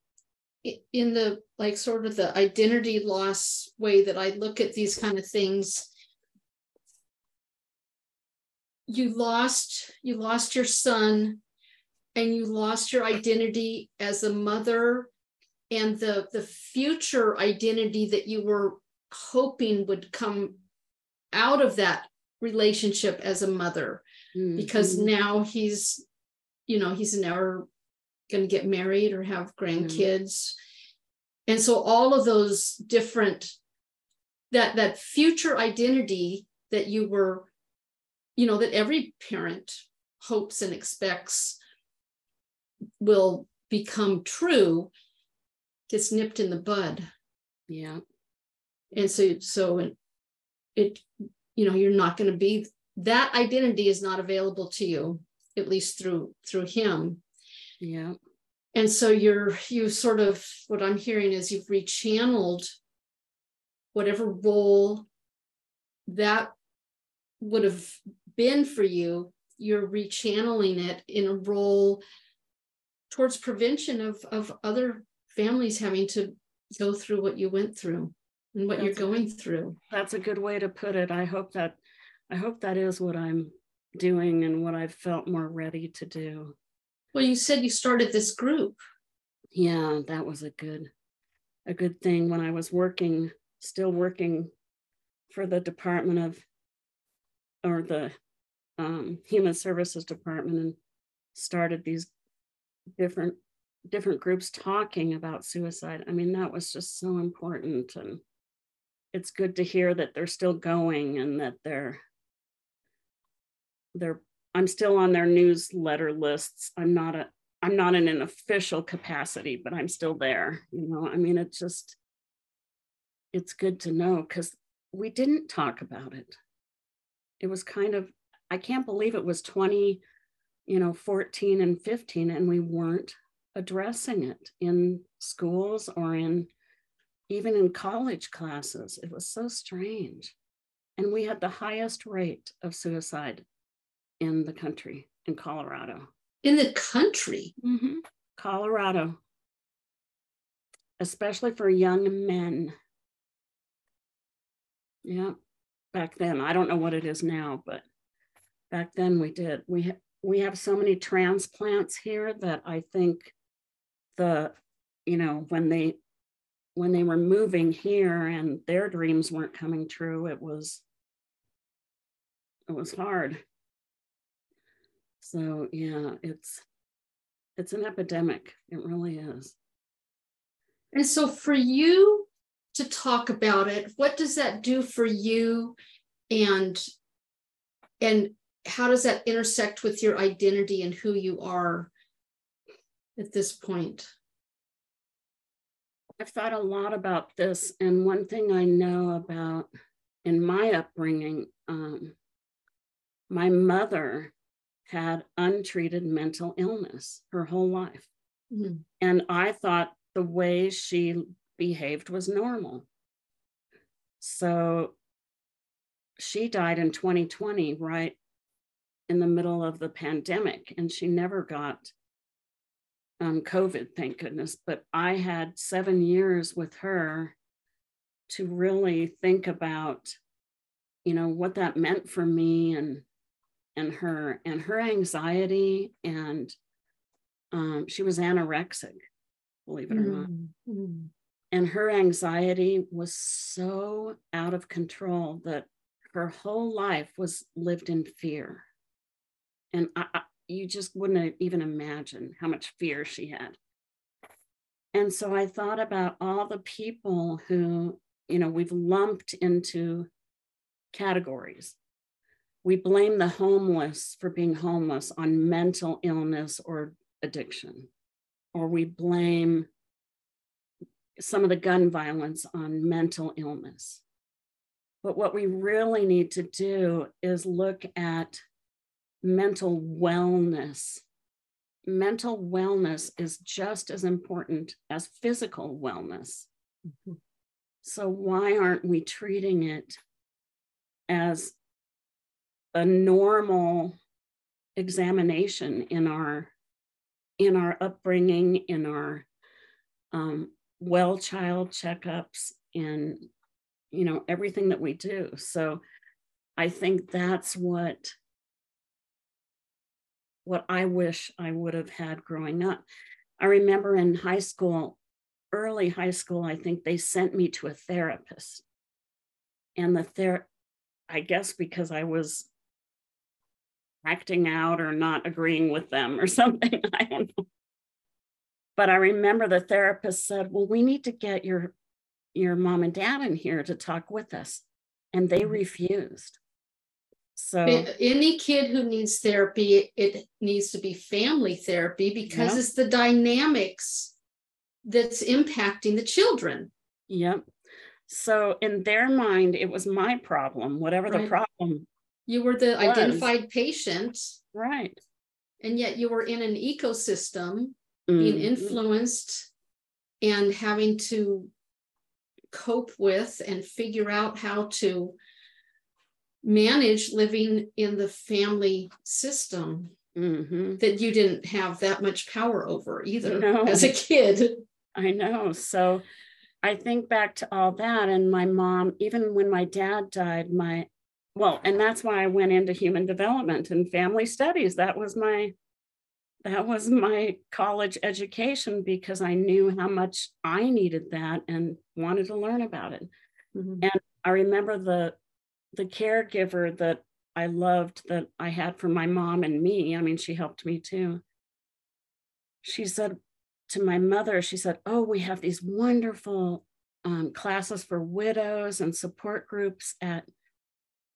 in the like sort of the identity loss way that I look at these kind of things you lost you lost your son and you lost your identity as a mother and the the future identity that you were hoping would come out of that relationship as a mother mm-hmm. because now he's you know he's never going to get married or have grandkids. Mm-hmm. and so all of those different that that future identity that you were you know that every parent hopes and expects will become true gets nipped in the bud. Yeah. And so so it, it you know you're not going to be that identity is not available to you at least through through him yeah. And so you're you sort of what i'm hearing is you've rechanneled whatever role that would have been for you you're rechanneling it in a role towards prevention of of other families having to go through what you went through and what that's you're going through. That's a good way to put it. I hope that i hope that is what i'm doing and what i've felt more ready to do well you said you started this group yeah that was a good a good thing when i was working still working for the department of or the um, human services department and started these different different groups talking about suicide. I mean, that was just so important. And it's good to hear that they're still going and that they're they're I'm still on their newsletter lists. I'm not a I'm not in an official capacity, but I'm still there. You know, I mean, it's just it's good to know because we didn't talk about it. It was kind of, I can't believe it was 20 you know 14 and 15 and we weren't addressing it in schools or in even in college classes it was so strange and we had the highest rate of suicide in the country in colorado in the country mm-hmm. colorado especially for young men Yeah. Back then, I don't know what it is now, but back then we did. We ha- we have so many transplants here that I think the you know when they when they were moving here and their dreams weren't coming true, it was it was hard. So yeah, it's it's an epidemic. It really is. And so for you to talk about it, what does that do for you and and how does that intersect with your identity and who you are at this point? I've thought a lot about this, and one thing I know about in my upbringing, um, my mother had untreated mental illness her whole life. Mm-hmm. And I thought the way she behaved was normal. So she died in 2020, right in the middle of the pandemic, and she never got um, COVID, thank goodness. But I had seven years with her to really think about, you know, what that meant for me and and her and her anxiety and um, she was anorexic, believe it or not. Mm-hmm. And her anxiety was so out of control that her whole life was lived in fear. And I, I, you just wouldn't even imagine how much fear she had. And so I thought about all the people who, you know, we've lumped into categories. We blame the homeless for being homeless on mental illness or addiction, or we blame some of the gun violence on mental illness. But what we really need to do is look at mental wellness. Mental wellness is just as important as physical wellness. Mm-hmm. So, why aren't we treating it as a normal examination in our in our upbringing in our um, well child checkups and you know everything that we do. So i think that's what what i wish i would have had growing up. I remember in high school early high school i think they sent me to a therapist. And the ther i guess because i was acting out or not agreeing with them or something i don't know but I remember the therapist said, Well, we need to get your your mom and dad in here to talk with us. And they mm-hmm. refused. So any kid who needs therapy, it needs to be family therapy because it's the dynamics that's impacting the children. Yep. So in their mind, it was my problem, whatever right. the problem. You were the was. identified patient. Right. And yet you were in an ecosystem being mm-hmm. influenced and having to cope with and figure out how to manage living in the family system mm-hmm. that you didn't have that much power over either no. as a kid. I know. So I think back to all that. And my mom, even when my dad died, my, well, and that's why I went into human development and family studies. That was my that was my college education because I knew how much I needed that and wanted to learn about it. Mm-hmm. And I remember the the caregiver that I loved that I had for my mom and me. I mean, she helped me too. She said to my mother, she said, "Oh, we have these wonderful um, classes for widows and support groups at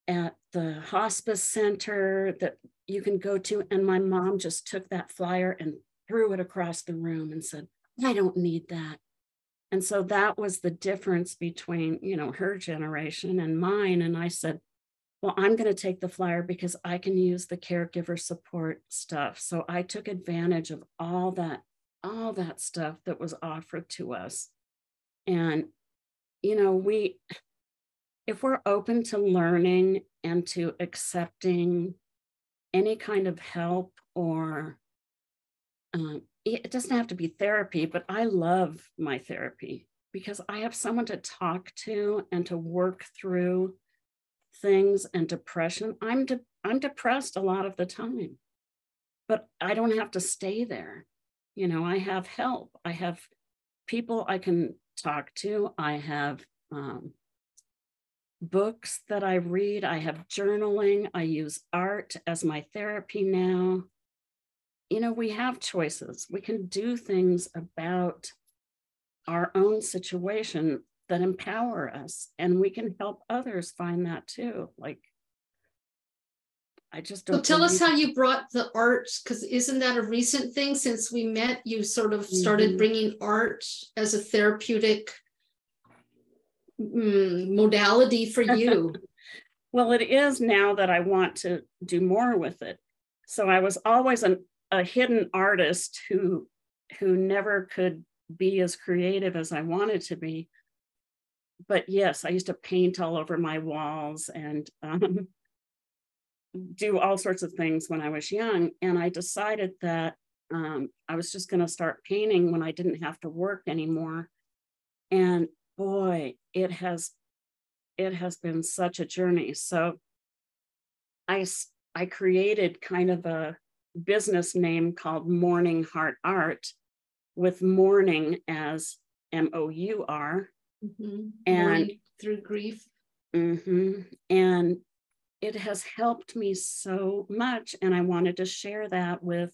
at the hospice center that you can go to. And my mom just took that flyer and threw it across the room and said, I don't need that. And so that was the difference between, you know, her generation and mine. And I said, well, I'm going to take the flyer because I can use the caregiver support stuff. So I took advantage of all that, all that stuff that was offered to us. And, you know, we, if we're open to learning and to accepting any kind of help or um, it doesn't have to be therapy, but I love my therapy because I have someone to talk to and to work through things and depression. I'm de- I'm depressed a lot of the time, but I don't have to stay there. You know, I have help. I have people I can talk to. I have um, books that I read. I have journaling. I use art as my therapy now. You know, we have choices. We can do things about our own situation that empower us, and we can help others find that too. Like, I just don't. So tell us how you brought the art, because isn't that a recent thing since we met? You sort of started mm-hmm. bringing art as a therapeutic modality for you. well, it is now that I want to do more with it. So I was always an, a hidden artist who who never could be as creative as I wanted to be. But yes, I used to paint all over my walls and um, do all sorts of things when I was young. And I decided that um, I was just going to start painting when I didn't have to work anymore. And boy, it has it has been such a journey. So I I created kind of a business name called Mourning Heart Art with morning as M O U R mm-hmm. and through grief. Mm-hmm, and it has helped me so much. And I wanted to share that with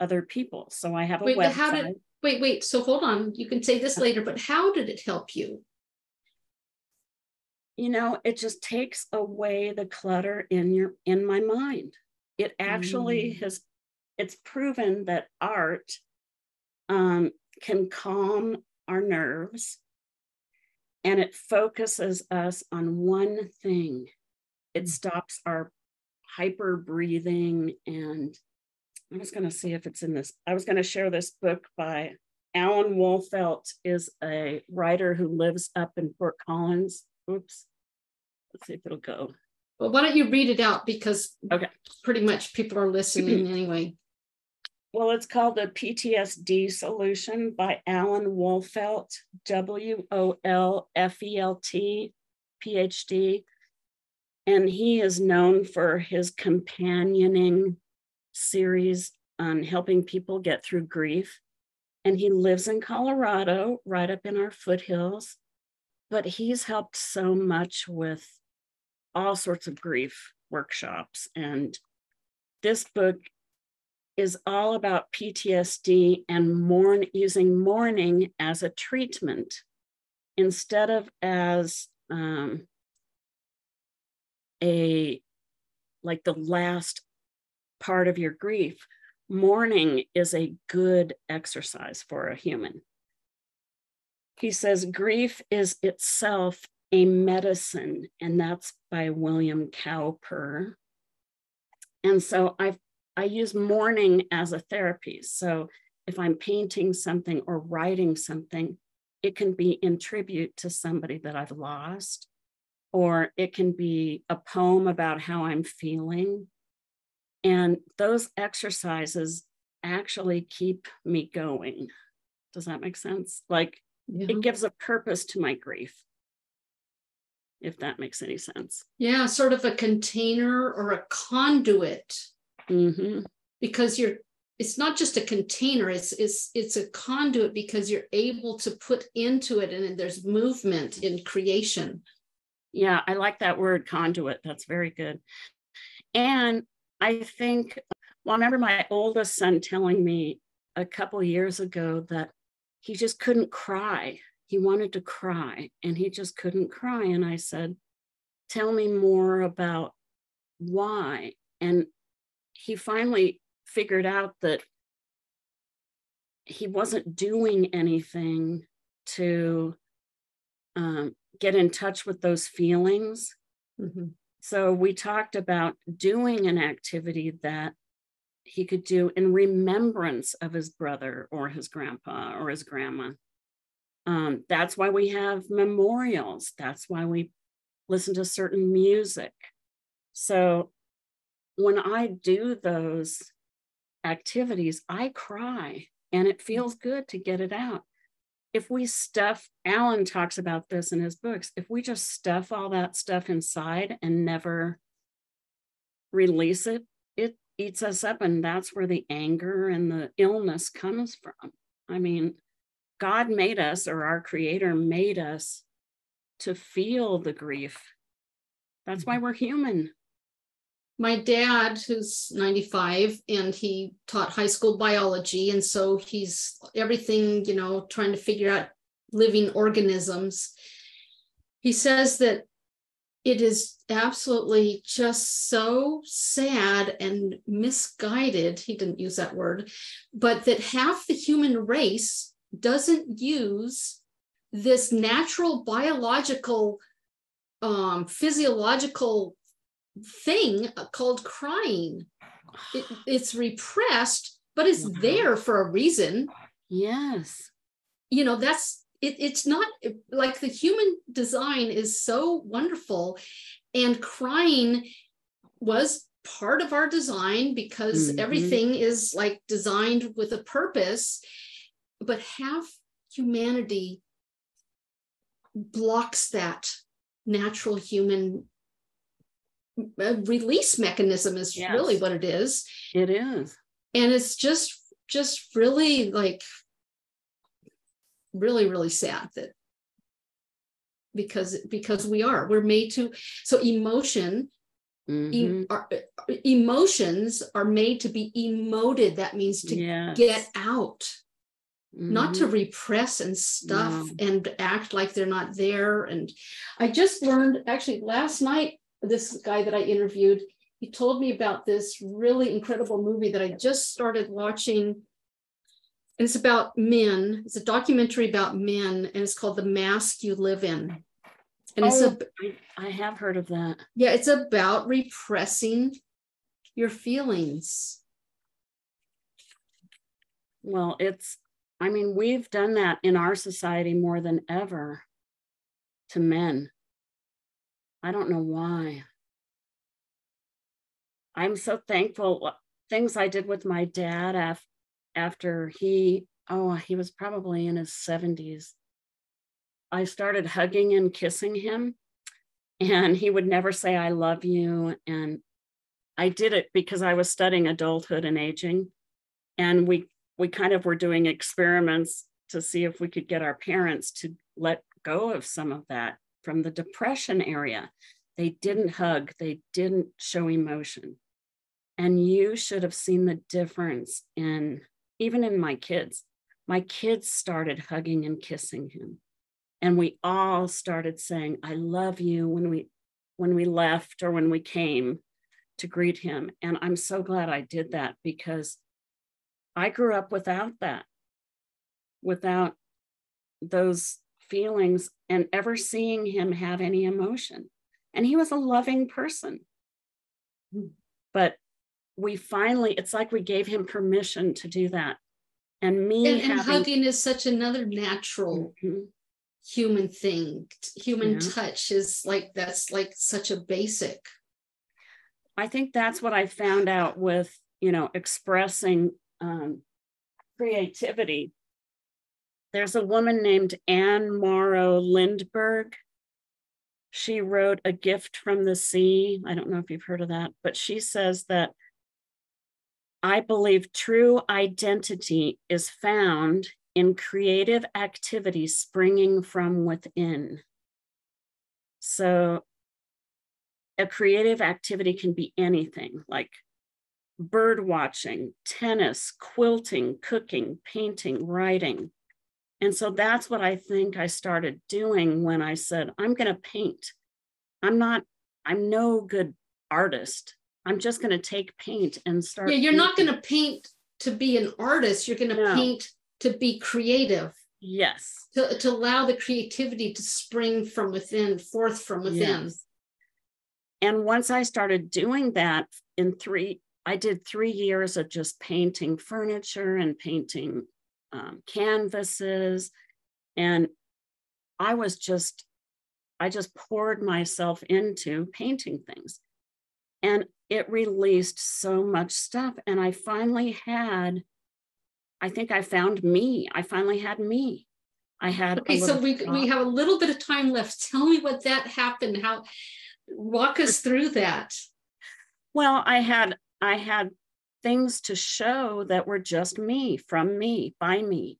other people. So I have a wait, website. How did, wait, wait. So hold on. You can say this later, but how did it help you? You know, it just takes away the clutter in your in my mind. It actually mm. has it's proven that art um, can calm our nerves and it focuses us on one thing. It mm. stops our hyper breathing. And I was going to see if it's in this. I was going to share this book by Alan Wolfelt is a writer who lives up in Fort Collins. Oops. Let's see if it'll go. Well, why don't you read it out because okay. pretty much people are listening anyway. Well, it's called the PTSD Solution by Alan Wolfelt, W O L F E L T, PhD. And he is known for his companioning series on helping people get through grief. And he lives in Colorado, right up in our foothills. But he's helped so much with all sorts of grief workshops. And this book is all about PTSD and mourn using mourning as a treatment instead of as um, a like the last part of your grief. Mourning is a good exercise for a human. He says grief is itself a medicine, and that's by William Cowper. And so I've I use mourning as a therapy. So if I'm painting something or writing something, it can be in tribute to somebody that I've lost, or it can be a poem about how I'm feeling. And those exercises actually keep me going. Does that make sense? Like yeah. it gives a purpose to my grief, if that makes any sense. Yeah, sort of a container or a conduit mm-hmm. because you're it's not just a container it's it's it's a conduit because you're able to put into it and there's movement in creation yeah i like that word conduit that's very good and i think well i remember my oldest son telling me a couple years ago that he just couldn't cry he wanted to cry and he just couldn't cry and i said tell me more about why and he finally figured out that he wasn't doing anything to um, get in touch with those feelings. Mm-hmm. So we talked about doing an activity that he could do in remembrance of his brother or his grandpa or his grandma. Um, that's why we have memorials. That's why we listen to certain music. So when I do those activities, I cry and it feels good to get it out. If we stuff, Alan talks about this in his books, if we just stuff all that stuff inside and never release it, it eats us up. And that's where the anger and the illness comes from. I mean, God made us, or our creator made us to feel the grief. That's why mm-hmm. we're human. My dad, who's 95, and he taught high school biology. And so he's everything, you know, trying to figure out living organisms. He says that it is absolutely just so sad and misguided. He didn't use that word, but that half the human race doesn't use this natural biological um, physiological thing called crying it, it's repressed but it's wow. there for a reason yes you know that's it, it's not like the human design is so wonderful and crying was part of our design because mm-hmm. everything is like designed with a purpose but half humanity blocks that natural human release mechanism is yes. really what it is it is and it's just just really like really really sad that because because we are we're made to so emotion mm-hmm. e- our, emotions are made to be emoted that means to yes. get out Mm-hmm. not to mm-hmm. repress and stuff no. and act like they're not there. And I just learned actually last night, this guy that I interviewed, he told me about this really incredible movie that I just started watching. And it's about men. It's a documentary about men, and it's called The Mask You Live In. And it's oh, a I have heard of that. Yeah, it's about repressing your feelings. Well, it's I mean, we've done that in our society more than ever to men. I don't know why. I'm so thankful. Uh, things I did with my dad af- after he, oh, he was probably in his 70s. I started hugging and kissing him, and he would never say, I love you. And I did it because I was studying adulthood and aging. And we we kind of were doing experiments to see if we could get our parents to let go of some of that from the depression area. They didn't hug, they didn't show emotion. And you should have seen the difference in even in my kids. My kids started hugging and kissing him. And we all started saying, I love you when we when we left or when we came to greet him. And I'm so glad I did that because I grew up without that, without those feelings and ever seeing him have any emotion. And he was a loving person. But we finally, it's like we gave him permission to do that. And me and, and hugging is such another natural mm-hmm. human thing. Human yeah. touch is like that's like such a basic. I think that's what I found out with, you know, expressing um, creativity. There's a woman named Anne Morrow Lindbergh. She wrote A Gift from the Sea. I don't know if you've heard of that, but she says that I believe true identity is found in creative activity springing from within. So, a creative activity can be anything like bird watching, tennis, quilting, cooking, painting, writing. And so that's what I think I started doing when I said, I'm going to paint. I'm not, I'm no good artist. I'm just going to take paint and start. Yeah, you're painting. not going to paint to be an artist. You're going to no. paint to be creative. Yes. To, to allow the creativity to spring from within, forth from within. Yes. And once I started doing that in three, I did three years of just painting furniture and painting um, canvases. And I was just, I just poured myself into painting things. And it released so much stuff. And I finally had, I think I found me. I finally had me. I had okay. So we we have a little bit of time left. Tell me what that happened. How walk us through that. Well, I had I had things to show that were just me, from me, by me.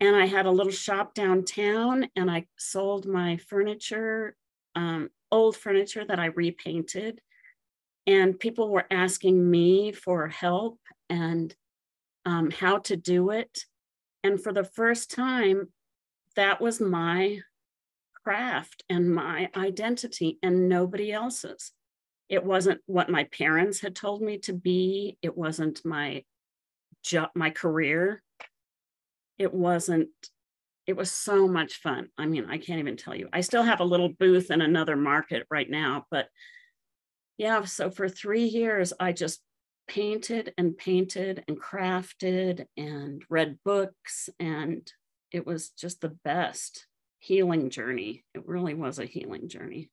And I had a little shop downtown and I sold my furniture, um, old furniture that I repainted. And people were asking me for help and um, how to do it. And for the first time, that was my craft and my identity and nobody else's. It wasn't what my parents had told me to be. It wasn't my my career. It wasn't, it was so much fun. I mean, I can't even tell you. I still have a little booth in another market right now, but yeah, so for three years, I just painted and painted and crafted and read books, and it was just the best healing journey. It really was a healing journey.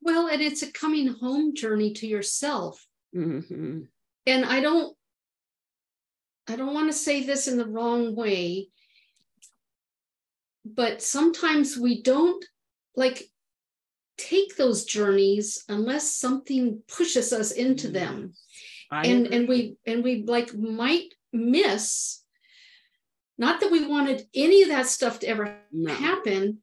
Well, and it's a coming home journey to yourself. Mm-hmm. And I don't, I don't want to say this in the wrong way, but sometimes we don't like take those journeys unless something pushes us into mm-hmm. them. I and agree. and we and we like might miss not that we wanted any of that stuff to ever no. happen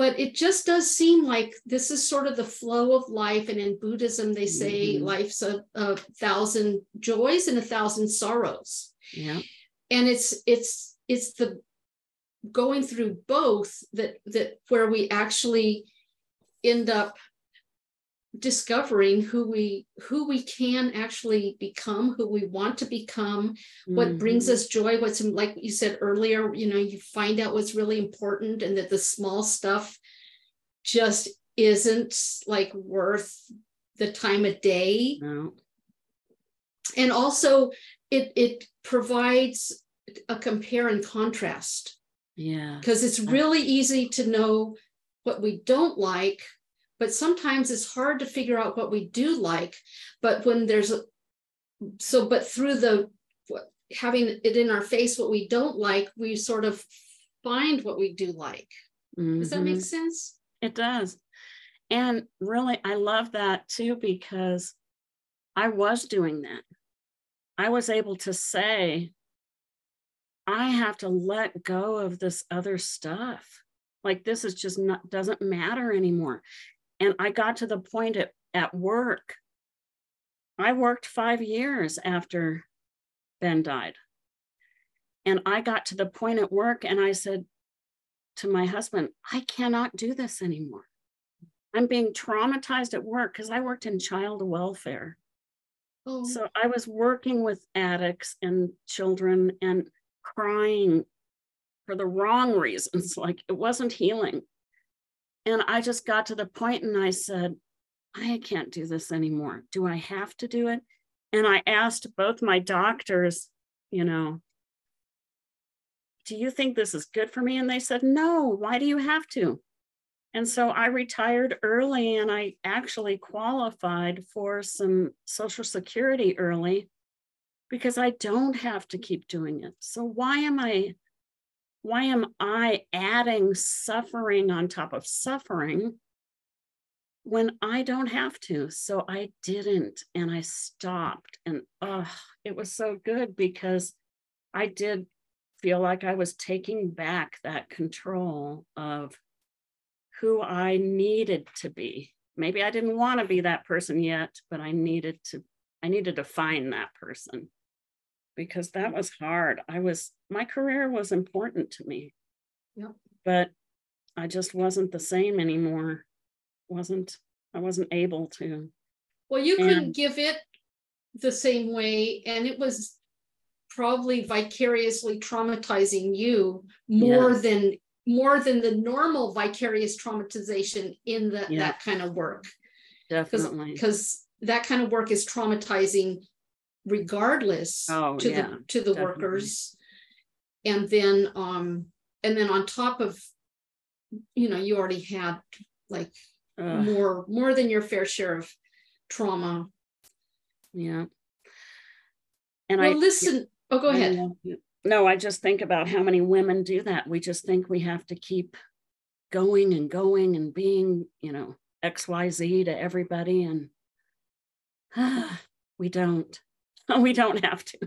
but it just does seem like this is sort of the flow of life and in buddhism they say mm-hmm. life's a, a, thousand joys and a thousand sorrows yeah and it's it's it's the going through both that that where we actually end up discovering who we who we can actually become who we want to become mm-hmm. what brings mm-hmm. us joy what's like you said earlier you know you find out what's really important and that the small stuff just isn't like worth the time of day no. and also it it provides a compare and contrast yeah because it's really easy to know what we don't like but sometimes it's hard to figure out what we do like but when there's a so but through the having it in our face what we don't like we sort of find what we do like. Mm-hmm. does that make mm-hmm. sense? It does. And really i love that too because i was doing that. I was able to say i have to let go of this other stuff. Like this is just not doesn't matter anymore and I got to the point at, at work. I worked five years after Ben died. And I got to the point at work and I said to my husband, I cannot do this anymore. I'm being traumatized at work because I worked in child welfare. Oh. So I was working with addicts and children and crying for the wrong reasons. Like it wasn't healing. And I just got to the point and I said, I can't do this anymore. Do I have to do it? And I asked both my doctors, you know, do you think this is good for me? And they said, no, why do you have to? And so I retired early and I actually qualified for some Social Security early because I don't have to keep doing it. So why am I why am I adding suffering on top of suffering when I don't have to? So I didn't and I stopped. And oh, it was so good because I did feel like I was taking back that control of who I needed to be. Maybe I didn't want to be that person yet, but I needed to I needed to find that person because that was hard. I was, my career was important to me. Yep. But I just wasn't the same anymore. Wasn't, I wasn't able to. Well, you and, couldn't give it the same way. And it was probably vicariously traumatizing you more yes. than more than the normal vicarious traumatization in the, yeah. that kind of work. Definitely. Because that kind of work is traumatizing regardless oh, to yeah, the to the definitely. workers and then um and then on top of you know you already had like more more than your fair share of trauma yeah and well, I listen oh go ahead no, I just think about how many women do that. We just think we have to keep going and going and being, you know, XYZ to everybody. And ah, we don't. We don't have to.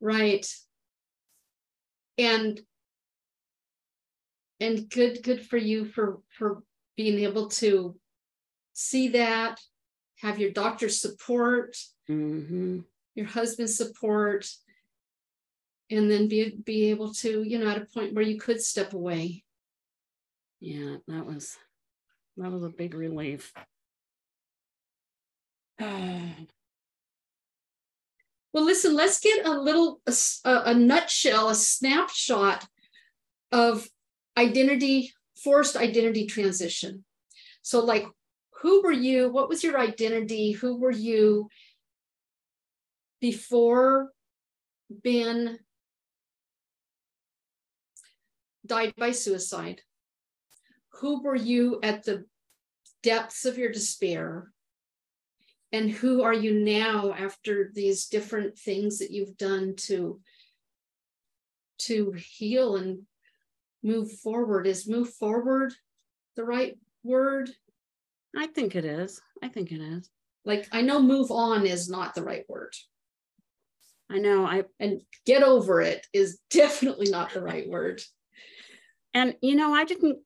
Right. And and good good for you for for being able to see that have your doctor's support Mm-hmm. your husband's support and then be be able to you know at a point where you could step away Yeah, that was that was a big relief. well listen let's get a little a nutshell a snapshot of identity forced identity transition. So like who were you? What was your identity? Who were you before ben died by suicide? Who were you at the depths of your despair and who are you now after these different things that you've done to to heal and move forward is move forward the right word I think it is. I think it is. like i know move on is not the right word I know. I and get over it is definitely not the right word and you know, I didn't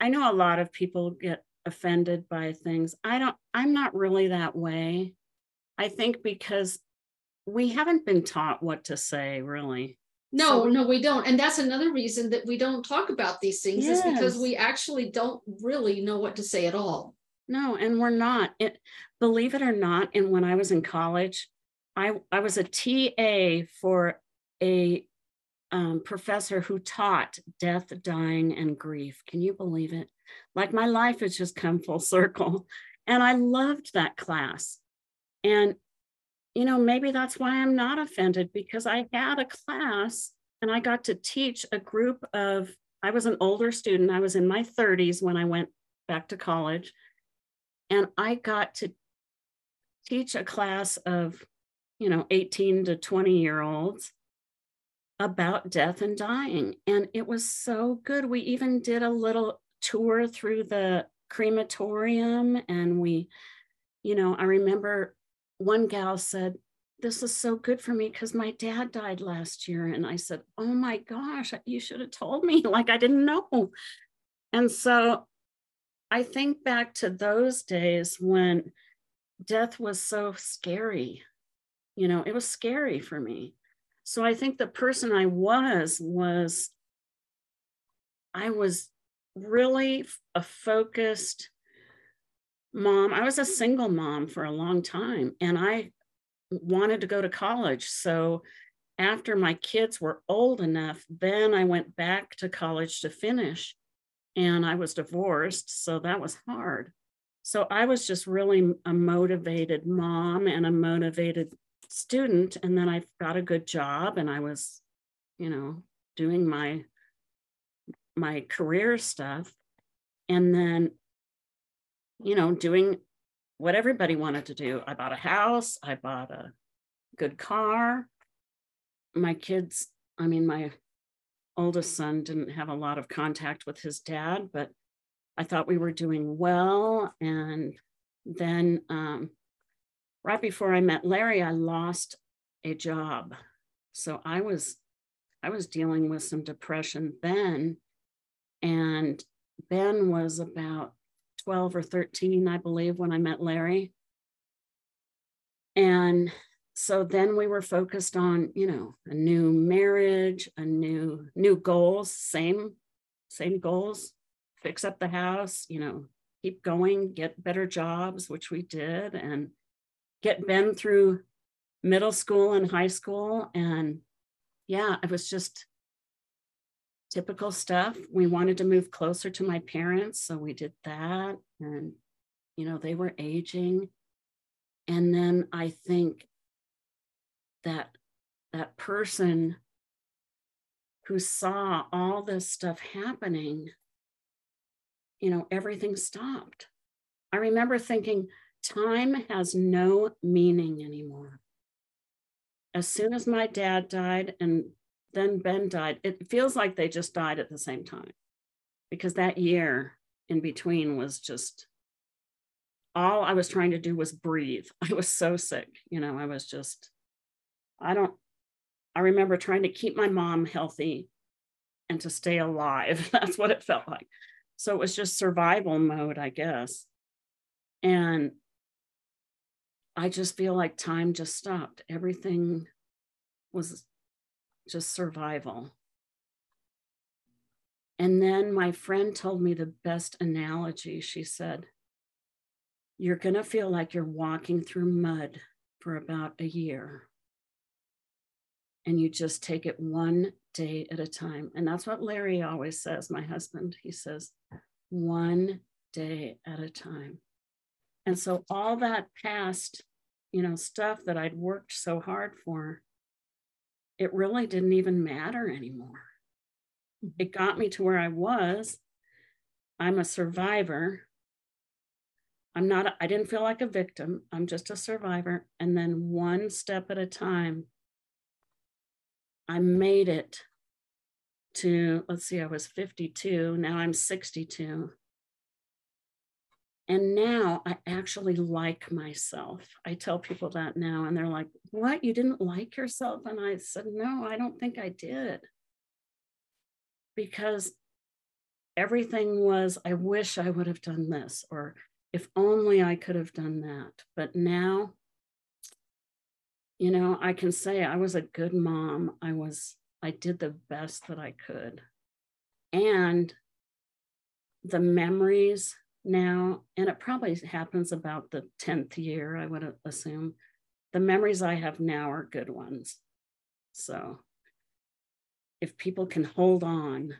I know a lot of people get offended by things. I don't I'm not really that way. I think because we haven't been taught what to say really. no So- no we don't and that's another reason that we don't talk about these things is because we actually don't really know what to say at all No, and we're not. It, believe it or not, and when I was in college, I, I was a TA for a um, professor who taught death, dying, and grief. Can you believe it? Like my life has just come full circle. And I loved that class. And, you know, maybe that's why I'm not offended because I had a class and I got to teach a group of, I was an older student. I was in my 30s when I went back to college and I got to teach a class of, you know, 18 to 20 year olds about death and dying. And it was so good. We even did a little tour through the crematorium. And we, you know, I remember one gal said, This is so good for me because my dad died last year. And I said, Oh my gosh, you should have told me. Like I didn't know. And so I think back to those days when death was so scary. You know, it was scary for me. So I think the person I was was I was really a focused mom. I was a single mom for a long time and I wanted to go to college. So after my kids were old enough, then I went back to college to finish and I was divorced. So that was hard. So I was just really a motivated mom and a motivated student. And then I got a good job and I was, you know, doing my my career stuff. And then, you know, doing what everybody wanted to do. I bought a house, I bought a good car. My kids, I mean, my oldest son didn't have a lot of contact with his dad, but I thought we were doing well. And then um, right before I met Larry, I lost a job. So I was I was dealing with some depression then. And Ben was about 12 or 13, I believe, when I met Larry. And so then we were focused on, you know, a new marriage, a new new goals, same same goals, fix up the house, you know, keep going, get better jobs, which we did, and get Ben through middle school and high school. And yeah, it was just typical stuff. We wanted to move closer to my parents, so we did that. And, you know, they were aging. And then I think that that person who saw all this stuff happening, you know, everything stopped. I remember thinking, time has no meaning anymore. as soon as my dad died and then Ben died, it feels like they just died at the same time because that year in between was just all I was trying to do was breathe. I was so sick, you know, I was just, I don't, I remember trying to keep my mom healthy and to stay alive. That's what it felt like. So it was just survival mode, I guess. And I just feel like time just stopped. Everything was just survival. And then my friend told me the best analogy. She said, You're going to feel like you're walking through mud for about a year. And you just take it one day at a time. And that's what Larry always says, my husband. He says, one day at a time. And so all that past, you know, stuff that I'd worked so hard for, it really didn't even matter anymore. Mm-hmm. It got me to where I was. I'm a survivor. I'm not, I didn't feel like a victim. I'm just a survivor. And then one step at a time, I made it to, let's see, I was 52. Now I'm 62. And now I actually like myself. I tell people that now, and they're like, What? You didn't like yourself? And I said, No, I don't think I did. Because everything was, I wish I would have done this, or if only I could have done that. But now, you know, I can say I was a good mom. I was, I did the best that I could. And the memories now, and it probably happens about the 10th year, I would assume. The memories I have now are good ones. So if people can hold on,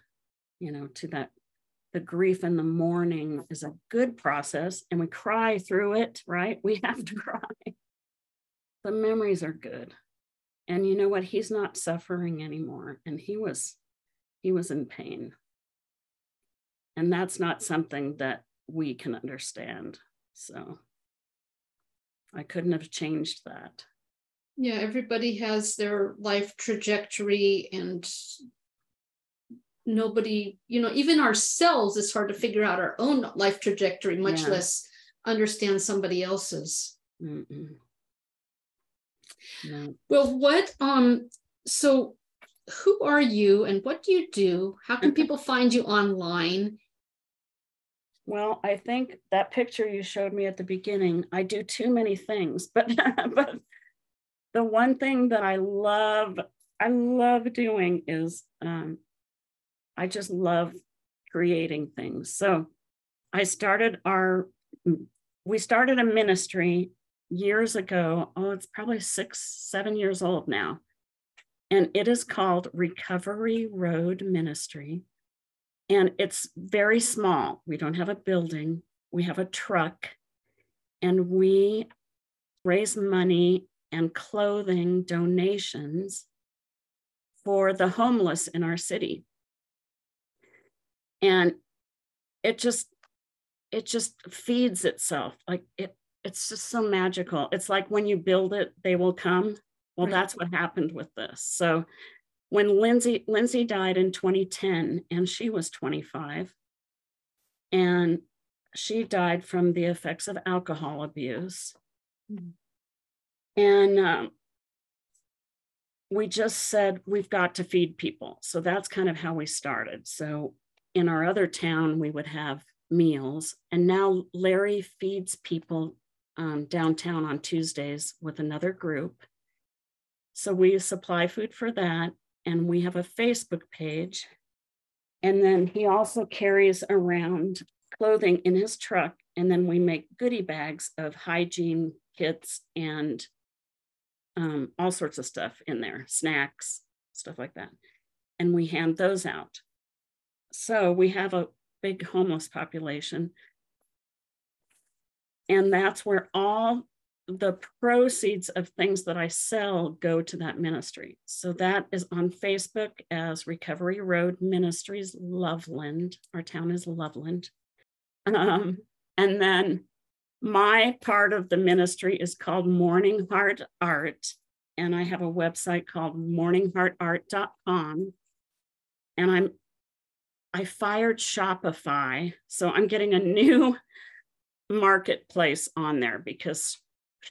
you know, to that, the grief and the mourning is a good process and we cry through it, right? We have to cry. The memories are good. And you know what? He's not suffering anymore. And he was, he was in pain. And that's not something that we can understand. So I couldn't have changed that. Yeah, everybody has their life trajectory and nobody, you know, even ourselves, it's hard to figure out our own life trajectory, much yeah. less understand somebody else's. No. Well, what um so who are you and what do you do? How can people find you online? Well, I think that picture you showed me at the beginning, I do too many things, but but the one thing that I love, I love doing is um, I just love creating things. So I started our, we started a ministry years ago. Oh, it's probably six, seven years old now. And it is called Recovery Road Ministry. And it's very small. We don't have a building, we have a truck, and we raise money and clothing donations for the homeless in our city. And it just it just feeds itself like it it's just so magical it's like when you build it they will come well right. that's what happened with this so when Lindsay Lindsay died in 2010 and she was 25 and she died from the effects of alcohol abuse. Mm-hmm. and um, we just said we've got to feed people. So that's kind of how we started. So in our other town we would have meals. And now larry feeds people um, downtown on tuesdays with another group. So we supply food for that and we have a Facebook page. And then he also carries around clothing in his truck. And then we make goodie bags of hygiene kits and um, all sorts of stuff in there, snacks, stuff like that. And we hand those out. So we have a big homeless population. And that's where all the proceeds of things that I sell go to that ministry. So that is on Facebook as Recovery Road Ministries Loveland. Our town is Loveland. Um, and then my part of the ministry is called Mourning Heart Art. and I have a website called mourningheartart.com. And I'm I fired Shopify, so I'm getting a new marketplace on there because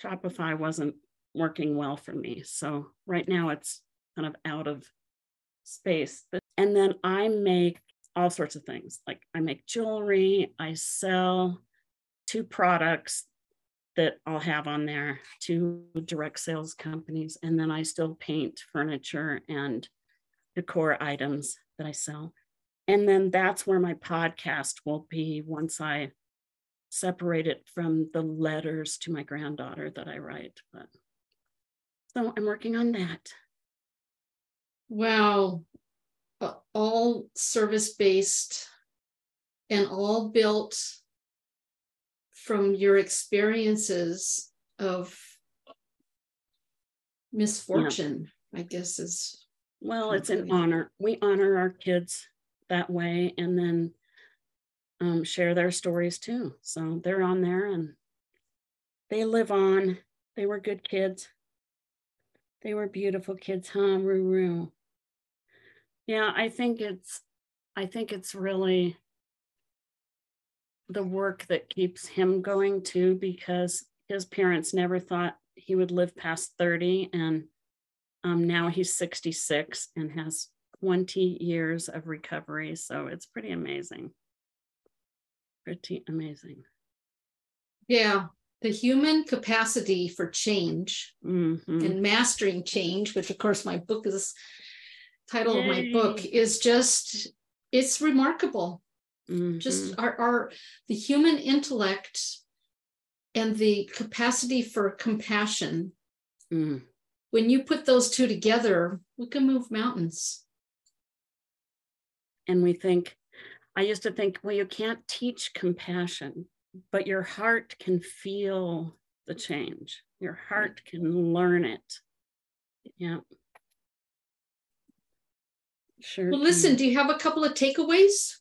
Shopify wasn't working well for me. So right now it's kind of out of space. And then I make all sorts of things. Like I make jewelry, I sell two products that I'll have on there, two direct sales companies, and then I still paint furniture and decor items that I sell. And then that's where my podcast will be once I separate it from the letters to my granddaughter that I write. But so I'm working on that. Wow. All service based and all built from your experiences of misfortune, yeah. I guess is. Well, it's an honor. We honor our kids that way and then um, share their stories too. So they're on there and they live on. They were good kids. They were beautiful kids, huh, Ruru? Yeah, I think it's I think it's really the work that keeps him going too, because his parents never thought he would live past 30. And um, now he's 66 and has 20 years of recovery. So it's pretty amazing. Pretty amazing. Yeah. The human capacity for change mm-hmm. and mastering change, which of course my book is title Yay. of my book, is just it's remarkable. Mm-hmm. Just our, our the human intellect and the capacity for compassion. Mm. When you put those two together, we can move mountains. And we think, I used to think, well, you can't teach compassion, but your heart can feel the change. Your heart can learn it. Yeah. Sure. Well, listen, do you have a couple of takeaways?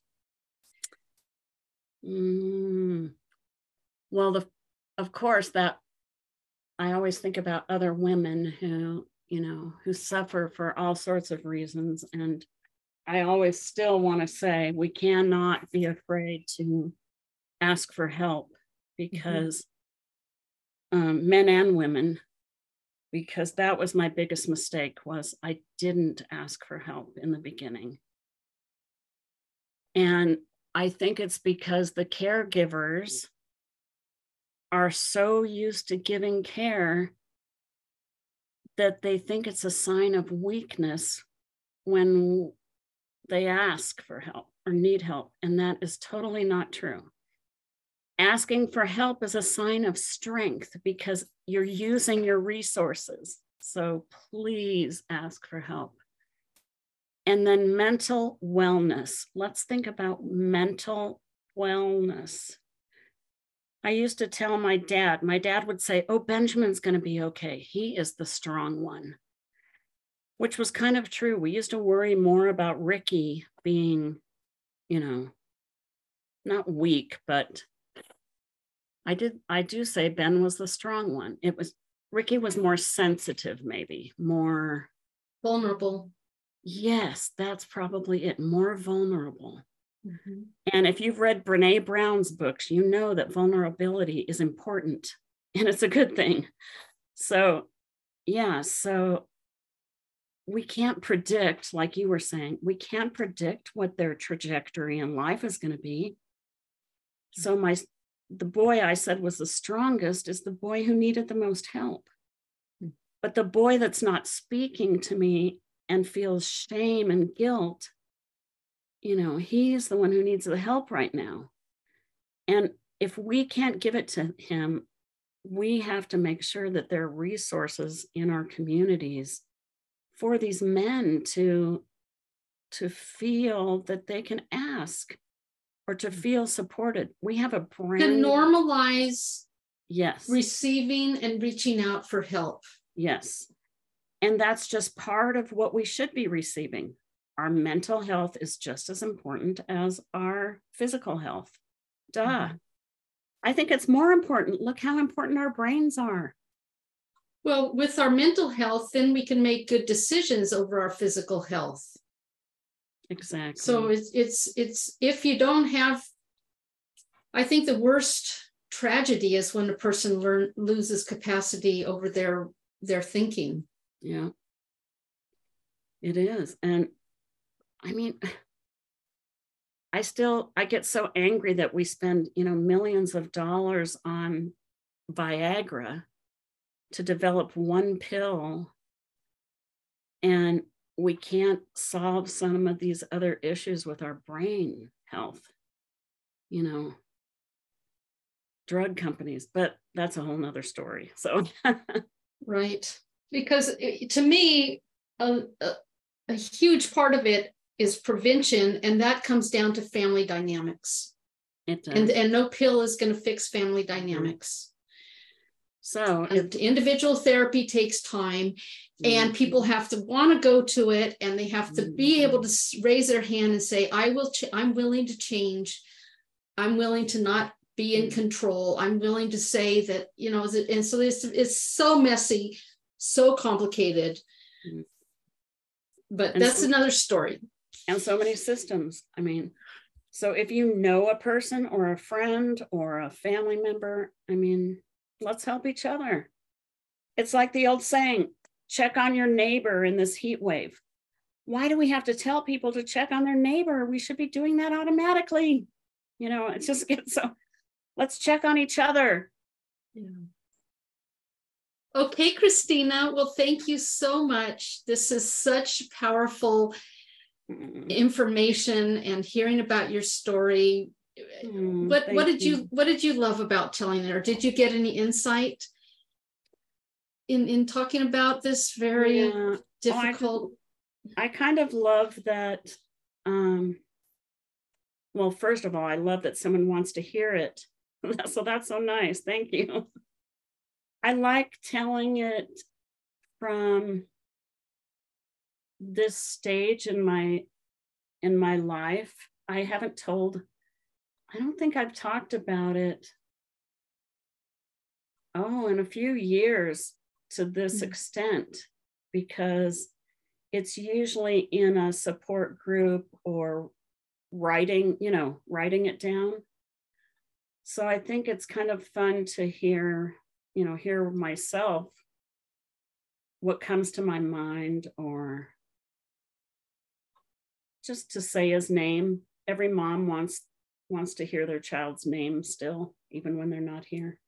Mm, well, the, of course, that I always think about other women who, you know, who suffer for all sorts of reasons. And I always still want to say we cannot be afraid to ask for help mm-hmm. because mm-hmm. um, men and women because that was my biggest mistake was i didn't ask for help in the beginning and I think it's because the caregivers are so used to giving care that they think it's a sign of weakness when they ask for help or need help. And that is totally not true. Asking for help is a sign of strength because you're using your resources. So please ask for help. And then mental wellness. Let's think about mental wellness. I used to tell my dad, my dad would say, Oh, Benjamin's going to be okay. He is the strong one, which was kind of true. We used to worry more about Ricky being, you know, not weak, but I did, I do say Ben was the strong one. It was, Ricky was more sensitive, maybe more vulnerable. Yes, that's probably it. More vulnerable. Mm-hmm. And if you've read Brene Brown's books, you know that vulnerability is important and it's a good thing. So, yeah, so we can't predict, like you were saying, we can't predict what their trajectory in life is going to be. So, my the boy I said was the strongest is the boy who needed the most help. Hmm. But the boy that's not speaking to me and feels shame and guilt, you know, he's the one who needs the help right now. And if we can't give it to him, we have to make sure that there are resources in our communities for these men to to feel that they can ask or to feel supported. We have a brand to normalize yes receiving and reaching out for help. Yes. And that's just part of what we should be receiving. Our mental health is just as important as our physical health. Duh. Mm-hmm. I think it's more important. Look how important our brains are. Well, with our mental health, then we can make good decisions over our physical health. Exactly. So it's it's it's if you don't have, I think the worst tragedy is when a person learn loses capacity over their their thinking. Yeah. It is. And I mean, I still I get so angry that we spend, you know, millions of dollars on Viagra to develop one pill and we can't solve some of these other issues with our brain health. You know, drug companies, but that's a whole nother story. So right. Because to me, a, a, a huge part of it is prevention, and that comes down to family dynamics. it does. And, and no pill is going to fix family dynamics. So individual therapy takes time, and mm-hmm. people have to want to go to it, and they have to be mm-hmm. able to raise their hand and say, "I will. Ch- I'm willing to change. I'm willing to not be in mm-hmm. control. I'm willing to say that you know." is it- And so it's it's so messy, so complicated. But And that's so- another story. and so many systems. I mean, so if you know a person or a friend or a family member, I mean, let's help each other. It's like the old saying check on your neighbor in this heat wave. Why do we have to tell people to check on their neighbor? We should be doing that automatically. You know, it just gets so let's check on each other. Yeah. Okay, Christina. Well, thank you so much. This is such powerful Mm, information and hearing about your story. Mm, What what did you what did you love about telling it, or did you get any insight in in talking about this very Yeah. Oh, I difficult? I kind of love that. Um, well, first of all, I love that someone wants to hear it. so that's so nice. Thank you. I like telling it from this stage in my in my life. I haven't told. I don't think I've talked about it. Oh, in a few years to this Mm. extent, because it's usually in a support group or writing, you know, writing it down. So I think it's kind of fun to hear, you know, hear myself what comes to my mind or just to say his name. Every mom wants wants to hear their child's name still, even when they're not here.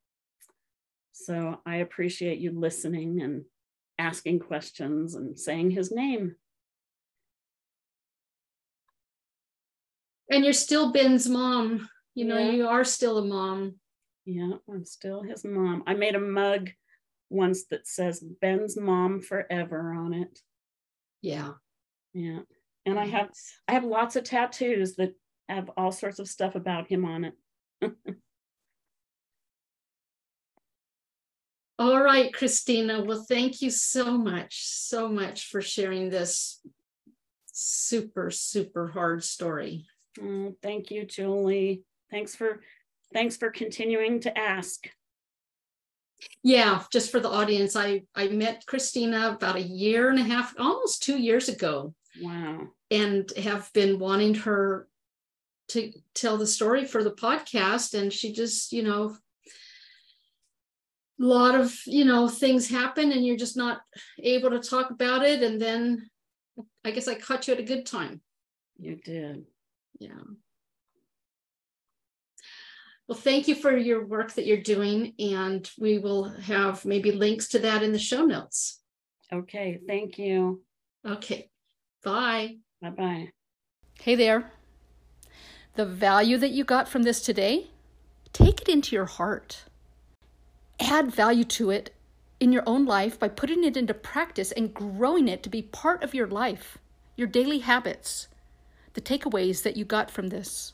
So I appreciate you listening and asking questions and saying his name. And you're still Ben's mom. You know, Yeah. you are still a mom. Yeah, I'm still his mom. I made a mug once that says Ben's mom forever on it. Yeah. Yeah. And I have I have lots of tattoos that have all sorts of stuff about him on it. All right, Christina. Well, thank you so much, so much for sharing this super, super hard story. Oh, thank you, Julie. Thanks for thanks for continuing to ask. Yeah, just for the audience, I I met Christina about a year and a half, almost two years ago, Wow. and have been wanting her to tell the story for the podcast. And she just, you know, a lot of you know things happen, and you're just not able to talk about it. And then I guess I caught you at a good time. You did. Yeah. Well, thank you for your work that you're doing, and we will have maybe links to that in the show notes. Okay, thank you. Okay, bye. Bye-bye. Hey there. The value that you got from this today, take it into your heart. Add value to it in your own life by putting it into practice and growing it to be part of your life, your daily habits, the takeaways that you got from this.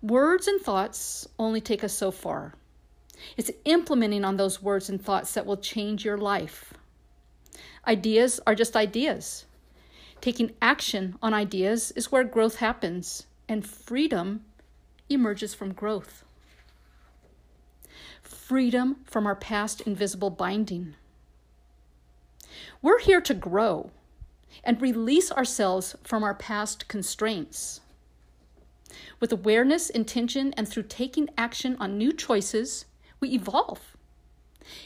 Words and thoughts only take us so far. It's implementing on those words and thoughts that will change your life. Ideas are just ideas. Taking action on ideas is where growth happens, and freedom emerges from growth. freedom from our past invisible binding. We're here to grow and release ourselves from our past constraints. With awareness, intention, and through taking action on new choices, we evolve.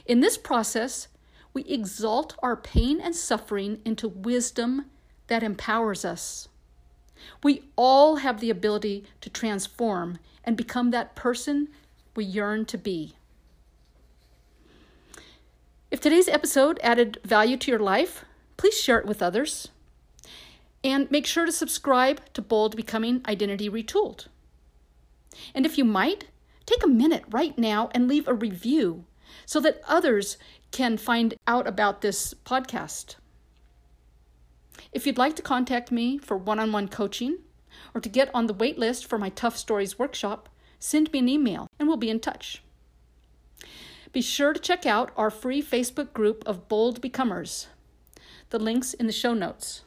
In this process, we exalt our pain and suffering into wisdom that empowers us. We all have the ability to transform and become that person we yearn to be. If today's episode added value to your life, please share it with others. And make sure to subscribe to Bold Becoming Identity Retooled. And if you might, take a minute right now and leave a review so that others can find out about this podcast. If you'd like to contact me for one on one coaching or to get on the wait list for my Tough Stories workshop, send me an email and we'll be in touch. Be sure to check out our free Facebook group of Bold Becomers. The link's in the show notes.